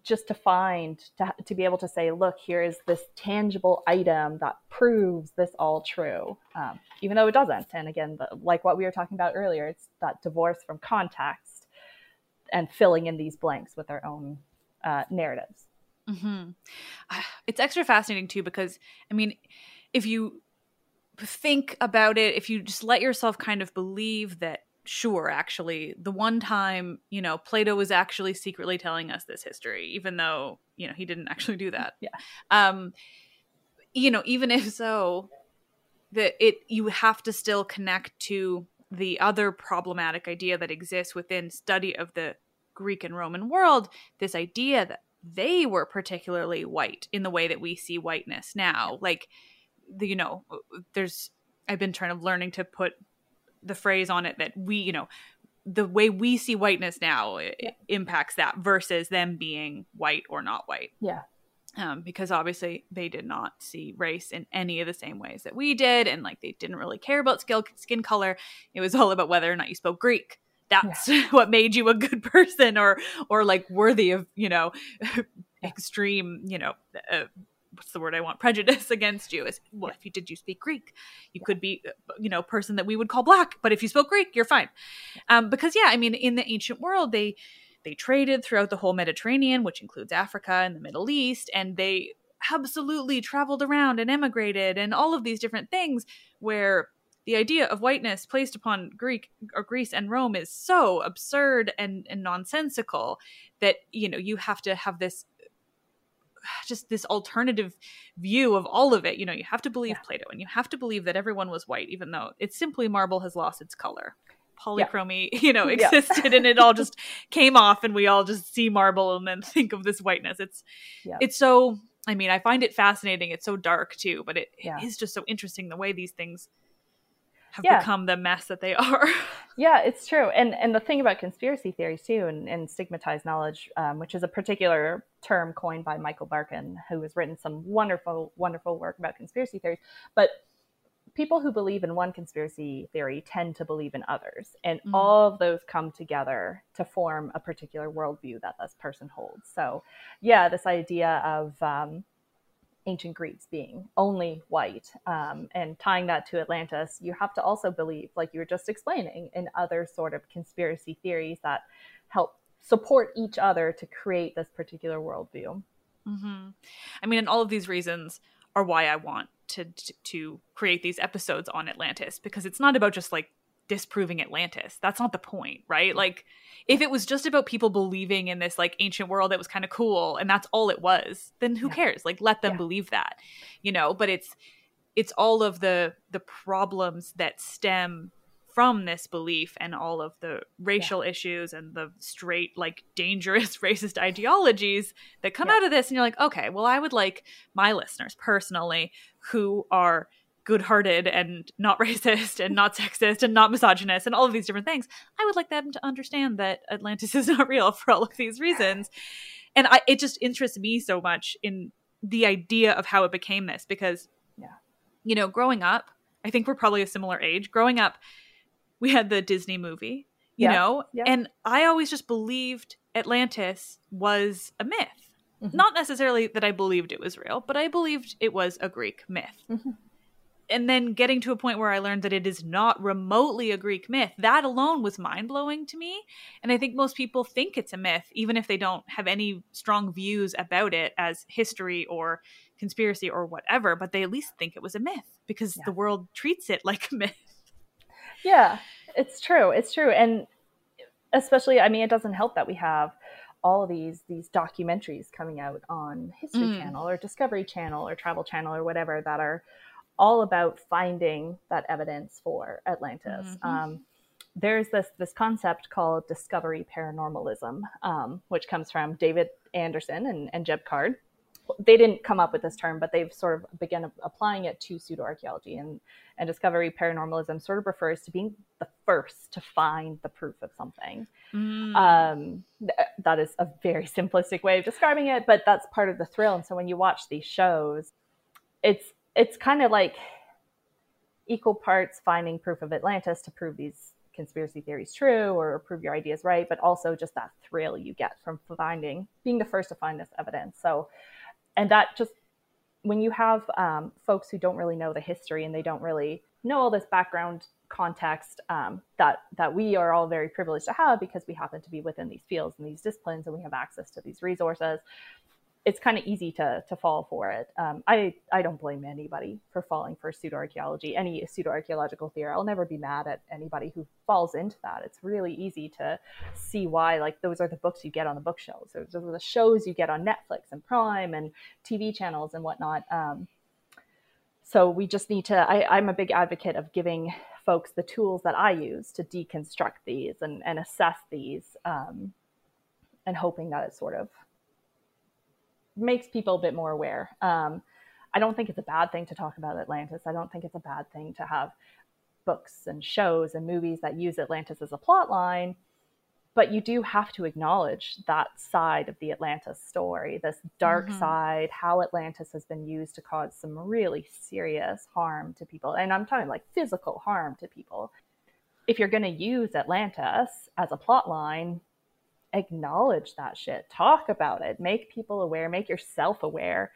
just to find to, to be able to say look here is this tangible item that proves this all true um, even though it doesn't and again the, like what we were talking about earlier it's that divorce from context and filling in these blanks with our own uh, narratives mm-hmm. it's extra fascinating too because i mean if you think about it if you just let yourself kind of believe that sure actually the one time you know plato was actually secretly telling us this history even though you know he didn't actually do that. Yeah. Um you know even if so that it you have to still connect to the other problematic idea that exists within study of the greek and roman world this idea that they were particularly white in the way that we see whiteness now. Like the, you know there's i've been trying to learning to put the phrase on it that we, you know, the way we see whiteness now yeah. impacts that versus them being white or not white. Yeah. Um, because obviously they did not see race in any of the same ways that we did, and like they didn't really care about skin skin color. It was all about whether or not you spoke Greek. That's yeah. what made you a good person, or or like worthy of you know extreme you know uh, what's the word I want? Prejudice against you. Is well if you did you speak Greek. You could be you know person that we would call black but if you spoke Greek you're fine. Um, because yeah I mean in the ancient world they they traded throughout the whole Mediterranean which includes Africa and the Middle East and they absolutely traveled around and emigrated and all of these different things where the idea of whiteness placed upon Greek or Greece and Rome is so absurd and, and nonsensical that you know you have to have this just this alternative view of all of it. You know, you have to believe yeah. Plato and you have to believe that everyone was white, even though it's simply marble has lost its color. Polychromy, yeah. you know, existed yeah. and it all just came off and we all just see marble and then think of this whiteness. It's it's so I mean, I find it fascinating. It's so dark too, but it, it is just so interesting the way these things have yeah. become the mess that they are. yeah, it's true. And and the thing about conspiracy theories too, and, and stigmatized knowledge, um, which is a particular term coined by Michael Barkun, who has written some wonderful, wonderful work about conspiracy theories. But people who believe in one conspiracy theory tend to believe in others, and mm-hmm. all of those come together to form a particular worldview that this person holds. So, yeah, this idea of um, ancient Greeks being only white um, and tying that to Atlantis, you have to also believe, like you were just explaining, in other sort of conspiracy theories that help support each other to create this particular worldview. Mm-hmm. I mean, and all of these reasons are why I want to, to create these episodes on Atlantis because it's not about just like disproving Atlantis. That's not the point, right? Like if it was just about people believing in this like ancient world that was kind of cool and that's all it was, then who yeah. cares? Like let them yeah. believe that. You know, but it's it's all of the the problems that stem from this belief and all of the racial yeah. issues and the straight like dangerous racist ideologies that come out of this and you're like okay well i would like my listeners personally who are good-hearted and not racist and not sexist and not misogynist and all of these different things i would like them to understand that atlantis is not real for all of these reasons. And I, it just interests me so much in the idea of how it became this because yeah. you know growing up i think we're probably a similar age growing up we had the disney movie you Yeah. know? Yeah. And I always just believed Atlantis was a myth. Mm-hmm. Not necessarily that I believed it was real, but I believed it was a Greek myth. Mm-hmm. And then getting to a point where I learned that it is not remotely a Greek myth, that alone was mind blowing to me. And I think most people think it's a myth, even if they don't have any strong views about it as history or conspiracy or whatever, but they at least think it was a myth because the world treats it like a myth. Yeah, it's true. It's true. And especially, I mean, it doesn't help that we have all these these documentaries coming out on History Mm. Channel or Discovery Channel or Travel Channel or whatever that are all about finding that evidence for Atlantis. Mhm. Um, there's this this concept called discovery paranormalism, um, which comes from David Anderson and, and Jeb Card. They didn't come up with this term, but they've sort of begun applying it to pseudoarchaeology and and discovery paranormalism sort of refers to being the first to find the proof of something. Mm. Um, th- that is a very simplistic way of describing it, but that's part of the thrill. And so when you watch these shows, it's it's kind of like equal parts finding proof of Atlantis to prove these conspiracy theories true or prove your ideas right, but also just that thrill you get from finding being the first to find this evidence. So, and that just when you have um, folks who don't really know the history and they don't really know all this background context um, that that we are all very privileged to have because we happen to be within these fields and these disciplines and we have access to these resources it's kind of easy to to fall for it. Um, i i don't blame anybody for falling for pseudoarchaeology any pseudoarchaeological theory. I'll never be mad at anybody who falls into that. It's really easy to see why like those are the books you get on the bookshelves. Those are the shows you get on netflix and prime and tv channels and whatnot. Um, so we just need to I, i'm a big advocate of giving folks the tools that i use to deconstruct these and, and assess these um, and hoping that it sort of makes people a bit more aware um, i don't think it's a bad thing to talk about atlantis i don't think it's a bad thing to have books and shows and movies that use atlantis as a plot line but you do have to acknowledge that side of the Atlantis story, this dark Mhm. side, how Atlantis has been used to cause some really serious harm to people. And I'm talking like physical harm to people. If you're going to use Atlantis as a plot line, acknowledge that shit, talk about it, make people aware, make yourself aware,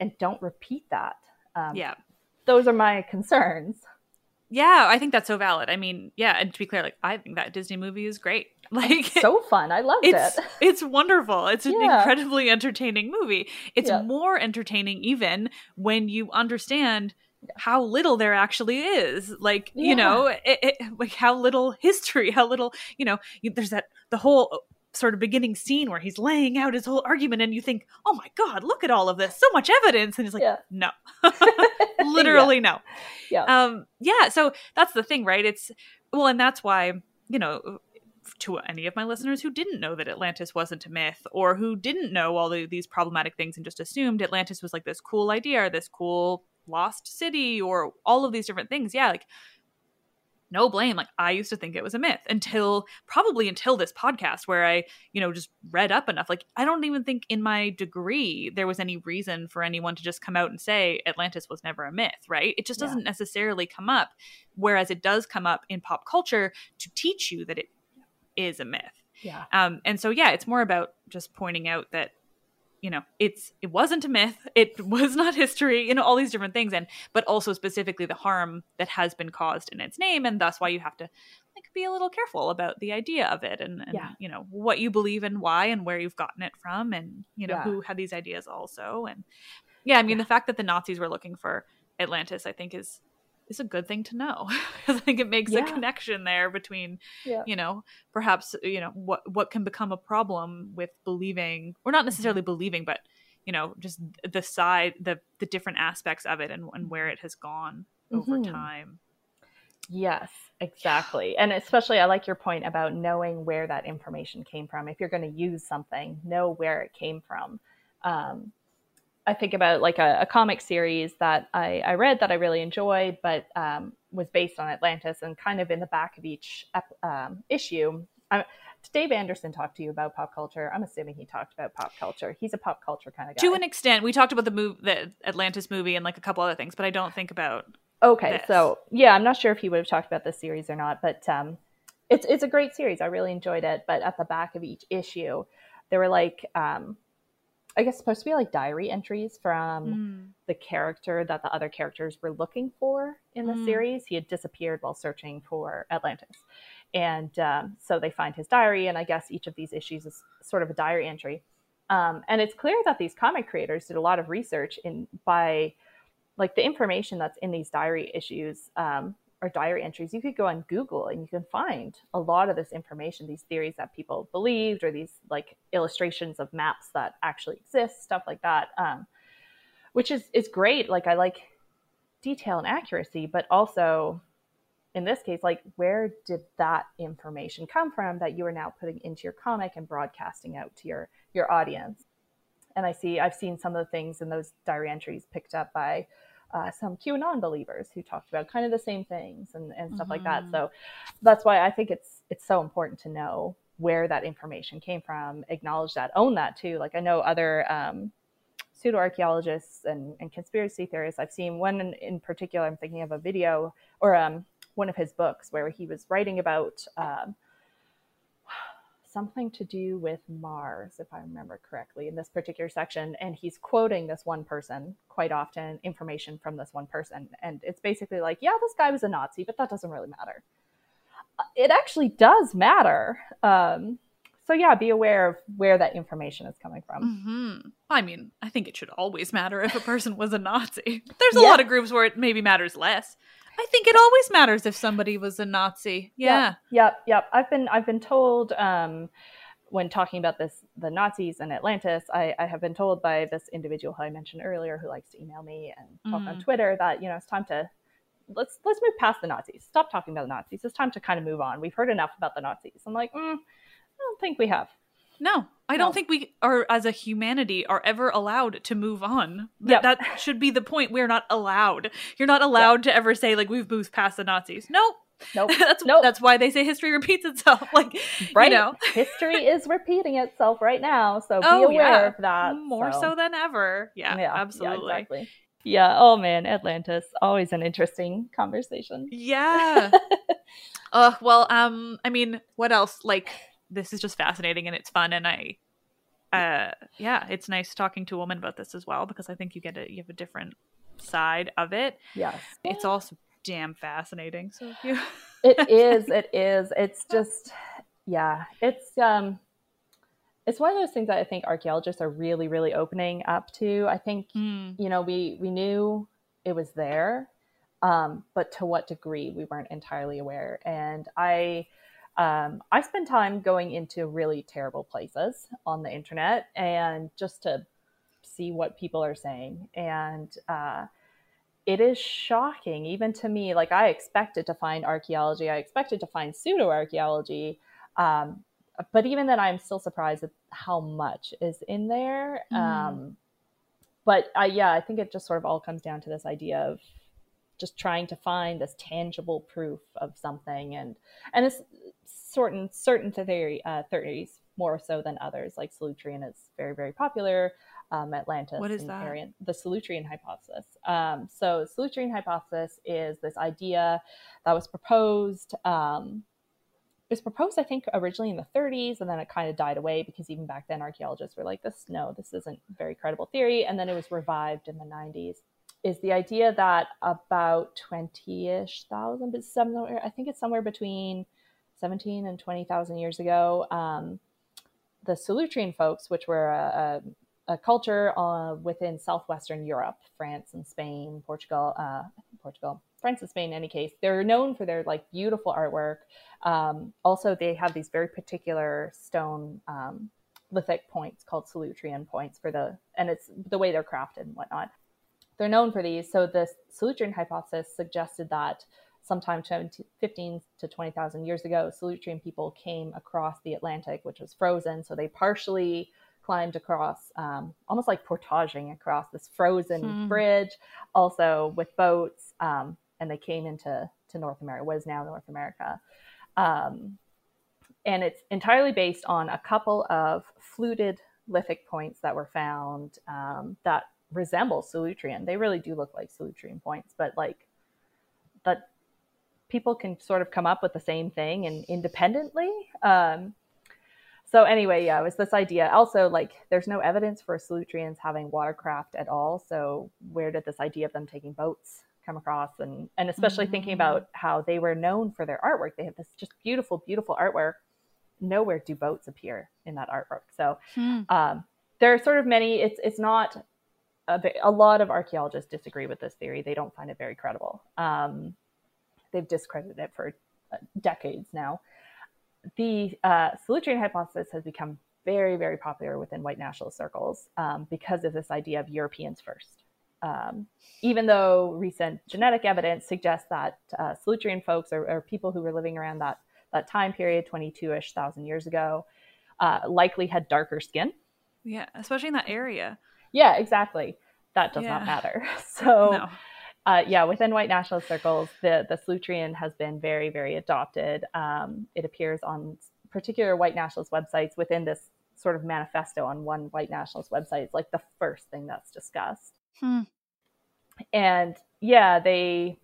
and don't repeat that. Um, yeah. Those are my concerns. Yeah, I think that's so valid. I mean, yeah, and to be clear, like I think that Disney movie is great. Like so fun. I loved it's it. it's wonderful. It's an Yeah. incredibly entertaining movie. It's Yeah. more entertaining even when you understand how little there actually is. Like Yeah. you know, it, it, like how little history, how little you know. You, there's that the whole sort of beginning scene where he's laying out his whole argument, and you think, oh my god, look at all of this, so much evidence, and he's like, Yeah. no, literally no. Yeah. Um, yeah, so that's the thing, right? It's well, and that's why, you know, to any of my listeners who didn't know that Atlantis wasn't a myth or who didn't know all the, these problematic things and just assumed Atlantis was like this cool idea or this cool lost city or all of these different things. Yeah, like no blame. Like I used to think it was a myth until probably until this podcast where I, you know, just read up enough. Like I don't even think in my degree there was any reason for anyone to just come out and say Atlantis was never a myth, right? It just doesn't necessarily come up. Whereas it does come up in pop culture to teach you that it is a myth. Yeah. Um, and so yeah, it's more about just pointing out that you know it's it wasn't a myth. It was not history you know all these different things. And but also specifically the harm that has been caused in its name. And thus why you have to like be a little careful about the idea of it and, and Yeah. you know what you believe and why and where you've gotten it from and you know Yeah. who had these ideas also. And yeah i mean the fact that the nazis were looking for atlantis i think is is a good thing to know because i think it makes a connection there between Yeah. you know perhaps you know what what can become a problem with believing or not necessarily believing but you know just the side the the different aspects of it and, and where it has gone over Mhm. time Yes, exactly. And especially, I like your point about knowing where that information came from. If you're going to use something, know where it came from. Um, I think about like a, a comic series that I, I read that I really enjoyed, but um, was based on Atlantis and kind of in the back of each ep- um, issue. I, did Dave Anderson talk to you about pop culture? I'm assuming he talked about pop culture. He's a pop culture kind of guy. to an extent we talked about the move the atlantis movie and like a couple other things but i don't think about Okay, this. so yeah, I'm not sure if he would have talked about this series or not, but um, it's it's a great series. I really enjoyed it. But at the back of each issue, there were like um, I guess supposed to be like diary entries from Mm. the character that the other characters were looking for in the Mm. series. He had disappeared while searching for Atlantis. And um, so they find his diary, and I guess each of these issues is sort of a diary entry. Um, and it's clear that these comic creators did a lot of research in by like the information that's in these diary issues um, or diary entries. You could go on Google and you can find a lot of this information, these theories that people believed, or these like illustrations of maps that actually exist, stuff like that. Um, which is is great. Like I like detail and accuracy, but also in this case, like where did that information come from that you are now putting into your comic and broadcasting out to your your audience? And I see I've seen some of the things in those diary entries picked up by uh, some QAnon believers who talked about kind of the same things and, and stuff like that. Mhm. So that's why I think it's it's so important to know where that information came from, acknowledge that, own that too. Like I know other um, pseudo archaeologists and, and conspiracy theorists. I've seen one in, in particular. I'm thinking of a video or um, one of his books where he was writing about um, something to do with Mars, if I remember correctly, in this particular section. And he's quoting this one person quite often, information from this one person. And it's basically like, yeah, this guy was a Nazi, but that doesn't really matter. Uh, It actually does matter. Um, so, yeah, be aware of where that information is coming from. hmm I mean, I think it should always matter if a person was a Nazi. There's a Yeah. lot of groups where it maybe matters less. I think it always matters if somebody was a Nazi. Yeah. Yep, yep, yep. I've been I've been told um, when talking about this the Nazis and Atlantis, I, I have been told by this individual who I mentioned earlier who likes to email me and talk on Mhm. Twitter that you know it's time to let's let's move past the Nazis. Stop talking about the Nazis. It's time to kind of move on. We've heard enough about the Nazis. I'm like, mm, I don't think we have. No, I No. don't think we are, as a humanity, are ever allowed to move on. Yep. That should be the point. We're not allowed. You're not allowed to ever say like we've moved past the Nazis. Nope. Nope. that's Nope. that's why they say history repeats itself. Like Right? you know, History is repeating itself right now, so be Oh, aware yeah. of that. more so. than ever. Yeah, yeah, absolutely. Yeah, exactly. Yeah. Oh man, Atlantis. Always an interesting conversation. Yeah. uh, well, um, I mean, what else? Like, this is just fascinating and it's fun, and I, uh, yeah, it's nice talking to a woman about this as well because I think you get a you have a different side of it. Yes. It's also damn fascinating. So if you, it is it is it's just yeah it's um it's one of those things that i think archaeologists are really really opening up to i think Hmm. you know we we knew it was there um but to what degree we weren't entirely aware and i um, I spend time going into really terrible places on the internet and just to see what people are saying. And uh, it is shocking, even to me. Like, I expected to find archaeology, I expected to find pseudo archaeology. Um, but even then, I'm still surprised at how much is in there. Mm. Um, but I, yeah, I think it just sort of all comes down to this idea of just trying to find this tangible proof of something and and it's certain certain theory uh, theories more so than others. Like Solutrean is very very popular um, Atlantis What is that? Aryan- the Solutrean hypothesis. Um, so Solutrean hypothesis is this idea that was proposed um, it was proposed I think originally in the 30s and then it kind of died away because even back then archaeologists were like this no this isn't a very credible theory. And then it was revived in the 90s is the idea that about 20-ish thousand but somewhere i think it's somewhere between 17 and 20,000 years ago um, the Solutrean folks which were a, a, a culture uh, within southwestern europe france and spain portugal uh, portugal france and spain in any case they're known for their like beautiful artwork um, also they have these very particular stone um, lithic points called Solutrean points for the and it's the way they're crafted and whatnot they're known for these. So the Solutrean hypothesis suggested that sometime 15 to 20,000 years ago, Solutrean people came across the Atlantic, which was frozen. So they partially climbed across, um, almost like portaging across this frozen Hmm. bridge, also with boats, um, and they came into to North America, what is now North America. Um, and it's entirely based on a couple of fluted lithic points that were found um, that resemble Solutrean. They really do look like Solutrean points, but like that people can sort of come up with the same thing and independently. Um, so anyway, yeah, it was this idea. Also, like, there's no evidence for Solutreans having watercraft at all. So where did this idea of them taking boats come across? And and especially mm-hmm. thinking about how they were known for their artwork. They have this just beautiful, beautiful artwork. Nowhere do boats appear in that artwork. So hmm. um, there are sort of many. It's it's not a, a, lot of archaeologists disagree with this theory. They don't find it very credible. Um, they've discredited it for uh, decades now. The uh, Solutrean hypothesis has become very, very popular within white nationalist circles um, because of this idea of Europeans first. Um, even though recent genetic evidence suggests that uh, Solutrean folks or, or, people who were living around that, that time period, 22 ish thousand years ago, uh, likely had darker skin. Yeah, especially in that area. Yeah, exactly. That does yeah. not matter. So, no uh, yeah, within white nationalist circles, the the Solutrean has been very, very adopted. Um, it appears on particular white nationalist websites within this sort of manifesto on one white nationalist website. It's like the first thing that's discussed. Hmm. And yeah, they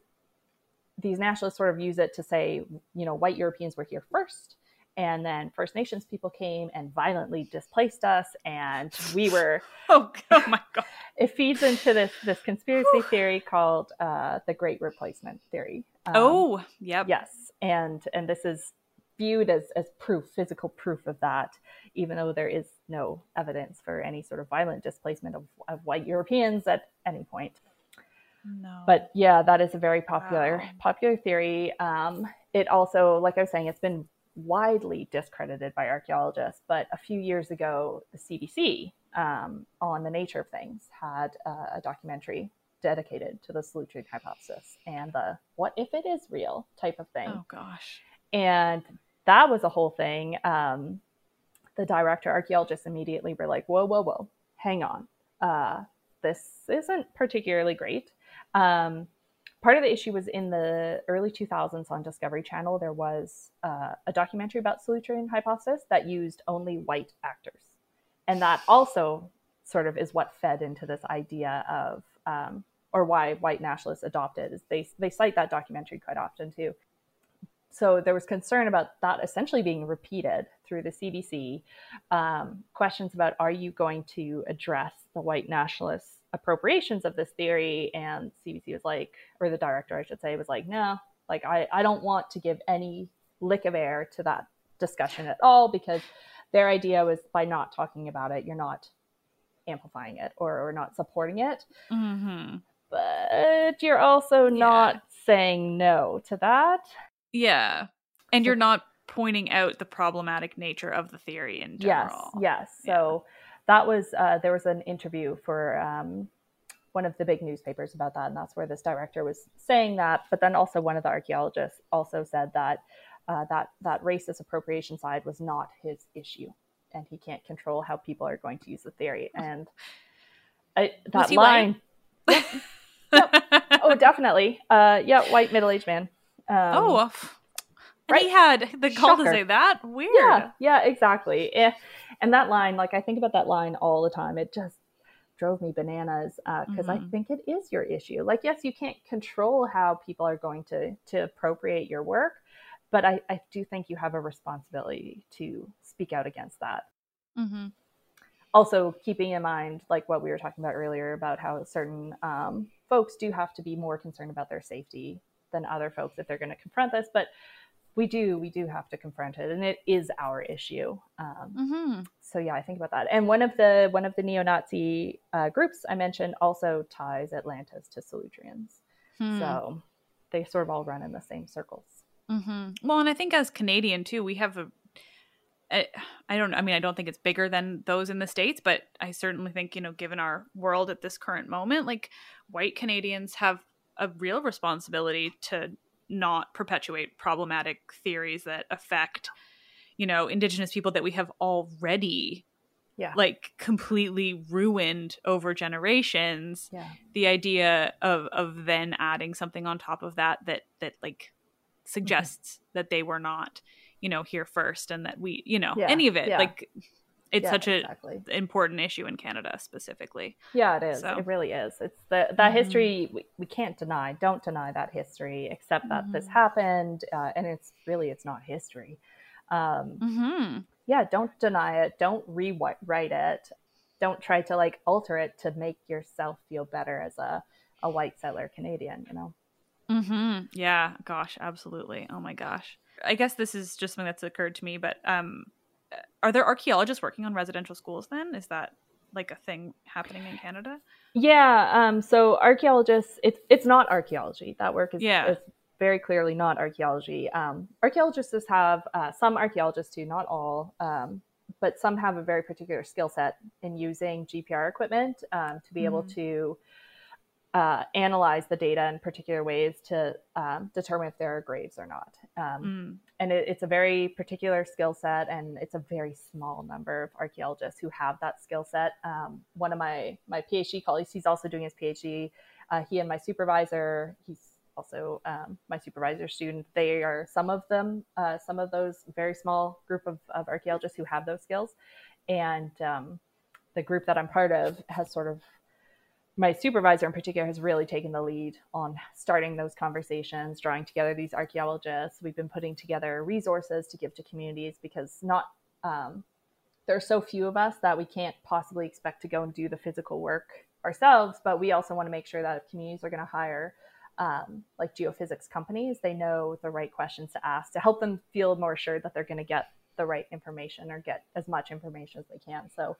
these nationalists sort of use it to say, you know, white Europeans were here first, and then First Nations people came and violently displaced us, and we were. oh, oh, my god! It feeds into this this conspiracy theory called uh, the Great Replacement theory. Um, oh, yep. Yes, and and this is viewed as as proof, physical proof of that, even though there is no evidence for any sort of violent displacement of, of white Europeans at any point. No. But yeah, that is a very popular wow. popular theory. Um, it also, like I was saying, it's been widely discredited by archaeologists, but a few years ago, the CBC um, on the nature of things had uh, a documentary dedicated to the Solutrean hypothesis and the what if it is real type of thing. Oh gosh. And that was a whole thing. Um, the director archaeologists immediately were like, whoa, whoa, whoa, hang on. Uh, this isn't particularly great. Um, part of the issue was in the early 2000s on Discovery Channel, there was uh, a documentary about Solutrean hypothesis that used only white actors. And that also sort of is what fed into this idea of, um, or why white nationalists adopted, is they, they cite that documentary quite often too. So there was concern about that essentially being repeated through the CBC. Um, questions about are you going to address the white nationalists appropriations of this theory and cbc was like or the director i should say was like no like i, I don't want to give any lick of air to that discussion at all because their idea was by not talking about it you're not amplifying it or, or not supporting it mm-hmm. but you're also yeah. not saying no to that yeah and you're not pointing out the problematic nature of the theory in general yes yes yeah. so that was uh, there was an interview for um, one of the big newspapers about that, and that's where this director was saying that. But then also one of the archaeologists also said that uh, that that racist appropriation side was not his issue, and he can't control how people are going to use the theory. And I, that line, oh, definitely, uh, yeah, white middle aged man. Um, oh, right? he had the call to say that. Weird. Yeah, yeah, exactly. Eh, and that line, like I think about that line all the time. It just drove me bananas because uh, mm-hmm. I think it is your issue. Like, yes, you can't control how people are going to to appropriate your work, but I, I do think you have a responsibility to speak out against that. Mm-hmm. Also, keeping in mind, like what we were talking about earlier, about how certain um, folks do have to be more concerned about their safety than other folks if they're going to confront this. But we do we do have to confront it and it is our issue um, mm-hmm. so yeah i think about that and one of the one of the neo-nazi uh, groups i mentioned also ties atlantis to Solutreans hmm. so they sort of all run in the same circles mm-hmm. well and i think as canadian too we have a I don't I mean I don't think it's bigger than those in the states but I certainly think you know given our world at this current moment like white Canadians have a real responsibility to not perpetuate problematic theories that affect you know indigenous people that we have already yeah like completely ruined over generations yeah the idea of of then adding something on top of that that that like suggests mm-hmm. that they were not you know here first and that we you know yeah. any of it like it's Yeah, such an exactly. important issue in Canada specifically. Yeah, it is. So- It really is. It's the that Mhm. history we, we can't deny. Don't deny that history. except that this Mhm. happened, uh, and it's really it's not history. Um, Mm-hmm. yeah, don't deny it. Don't rewrite it. Don't try to like alter it to make yourself feel better as a a white settler Canadian. You know. Mm-hmm. Yeah. Gosh, absolutely. Oh my gosh. I guess this is just something that's occurred to me, but um, are there archaeologists working on residential schools? Then is that like a thing happening in Canada? Yeah. Um, so archaeologists, it's it's not archaeology. That work is, Yeah. is very clearly not archaeology. Um, archaeologists have uh, some archaeologists do, not all, um, but some have a very particular skill set in using GPR equipment um, to be able Mhm. to uh, analyze the data in particular ways to um, determine if there are graves or not. Um, Mm. and it, it's a very particular skill set and it's a very small number of archaeologists who have that skill set um, one of my my phd colleagues he's also doing his phd uh, he and my supervisor he's also um, my supervisor student they are some of them uh, some of those very small group of, of archaeologists who have those skills and um, the group that i'm part of has sort of my supervisor in particular has really taken the lead on starting those conversations, drawing together these archaeologists. We've been putting together resources to give to communities because not um, there are so few of us that we can't possibly expect to go and do the physical work ourselves. But we also want to make sure that if communities are going to hire um, like geophysics companies, they know the right questions to ask to help them feel more assured that they're going to get the right information or get as much information as they can. So.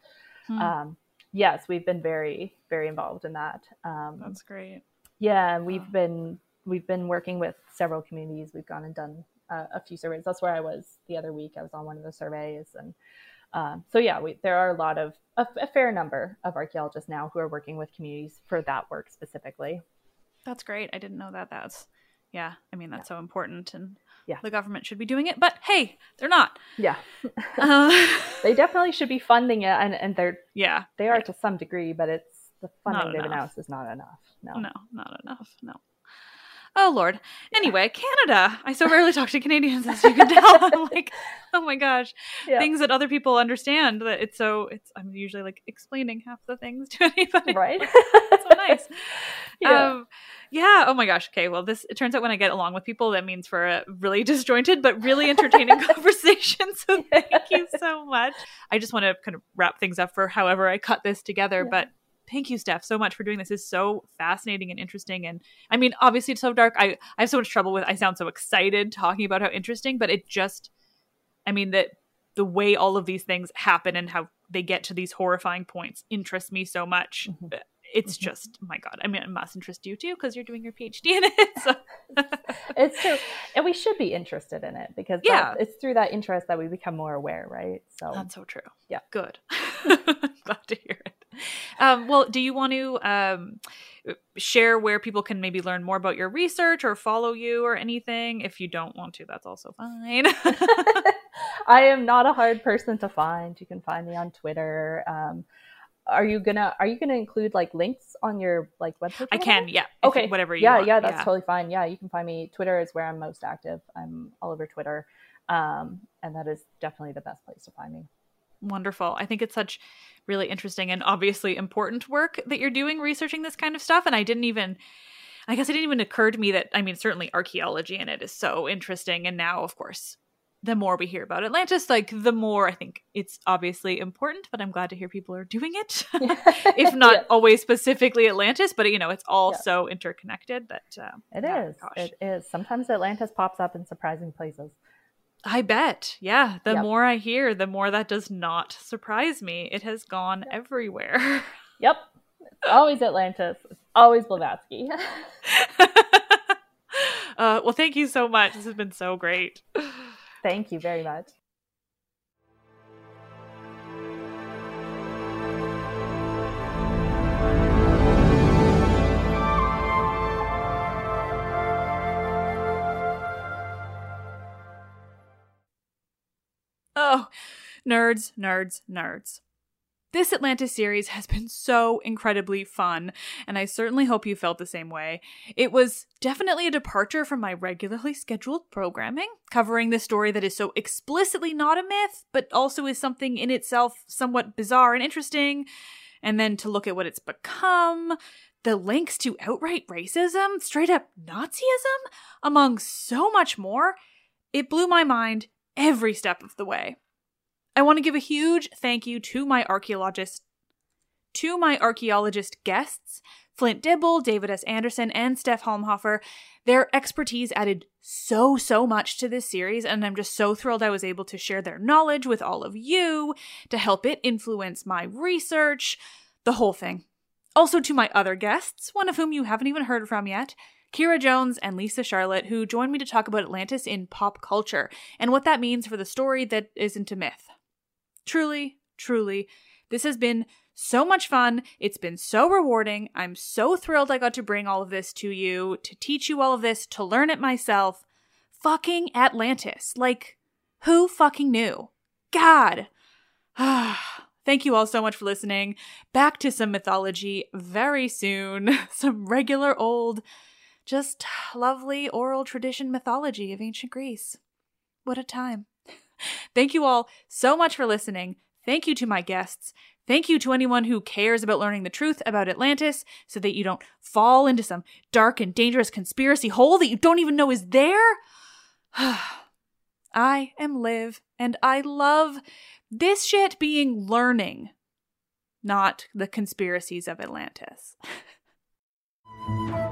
Hmm. Um, yes, we've been very, very involved in that. Um, That's great. yeah, we've been we've been working with several communities. We've gone and done uh, a few surveys. That's where I was the other week. I was on one of the surveys, and um, so yeah, we, there are a lot of a, a fair number of archaeologists now who are working with communities for that work specifically. That's great. I didn't know that. That's yeah. I mean, that's so important, and Yeah. the government should be doing it. But hey, they're not. Yeah, Uh, they definitely should be funding it, and and they're yeah. they are to some degree, but it's the funding they've announced is not enough. No, No, not enough. No. Oh Lord. Anyway, Canada. I so rarely talk to Canadians, as you can tell. I'm like, oh my gosh, Yeah. things that other people understand. That it's so. It's. I'm usually like explaining half the things to anybody. right? That's so nice. Yeah. Um, yeah. Oh my gosh. Okay. Well, this it turns out when I get along with people, that means for a really disjointed but really entertaining conversation. So thank you so much. I just want to kind of wrap things up for however I cut this together, Yeah. but. Thank you, Steph, so much for doing this. Is so fascinating and interesting. And I mean, obviously, it's so dark. I, I have so much trouble with. I sound so excited talking about how interesting, but it just, I mean, that the way all of these things happen and how they get to these horrifying points interests me so much. Mhm. It's Mhm. just, my God. I mean, it must interest you too because you're doing your PhD in it. So. it's true and we should be interested in it because Yeah. it's through that interest that we become more aware right so That's so true. Yeah. Good. Glad to hear it. Um, well, do you want to um, share where people can maybe learn more about your research or follow you or anything? If you don't want to, that's also fine. i am not a hard person to find you can find me on twitter um, are you gonna are you gonna include like links on your like website I can, yeah. okay Whatever you yeah want. yeah that's totally fine yeah you can find me twitter is where i'm most active i'm all over twitter um, and that is definitely the best place to find me Wonderful. I think it's such really interesting and obviously important work that you're doing researching this kind of stuff. And I didn't even, I guess it didn't even occur to me that, I mean, certainly archaeology in it is so interesting. And now, of course, the more we hear about Atlantis, like the more I think it's obviously important, but I'm glad to hear people are doing it. if not Yeah. always specifically Atlantis, but you know, it's all Yeah. so interconnected that uh, It yeah, is. gosh. It is. Sometimes Atlantis pops up in surprising places. I bet. Yeah. The Yep. more I hear, the more that does not surprise me. It has gone everywhere. Yep. It's always Atlantis. It's always Blavatsky. uh, well, thank you so much. This has been so great. Thank you very much. Oh, nerds, nerds, nerds. This Atlantis series has been so incredibly fun, and I certainly hope you felt the same way. It was definitely a departure from my regularly scheduled programming, covering this story that is so explicitly not a myth, but also is something in itself somewhat bizarre and interesting, and then to look at what it's become, the links to outright racism, straight up Nazism, among so much more. It blew my mind every step of the way. I want to give a huge thank you to my archaeologist to my archaeologist guests, Flint Dibble, David S. Anderson, and Steph Halmhofer. Their expertise added so, so much to this series, and I'm just so thrilled I was able to share their knowledge with all of you to help it influence my research, the whole thing. Also, to my other guests, one of whom you haven't even heard from yet, Kira Jones and Lisa Charlotte, who joined me to talk about Atlantis in pop culture and what that means for the story that isn't a myth. Truly, truly, this has been so much fun. It's been so rewarding. I'm so thrilled I got to bring all of this to you, to teach you all of this, to learn it myself. Fucking Atlantis. Like, who fucking knew? God. Thank you all so much for listening. Back to some mythology very soon. some regular old, just lovely oral tradition mythology of ancient Greece. What a time. Thank you all so much for listening. Thank you to my guests. Thank you to anyone who cares about learning the truth about Atlantis so that you don't fall into some dark and dangerous conspiracy hole that you don't even know is there. I am Liv, and I love this shit being learning, not the conspiracies of Atlantis.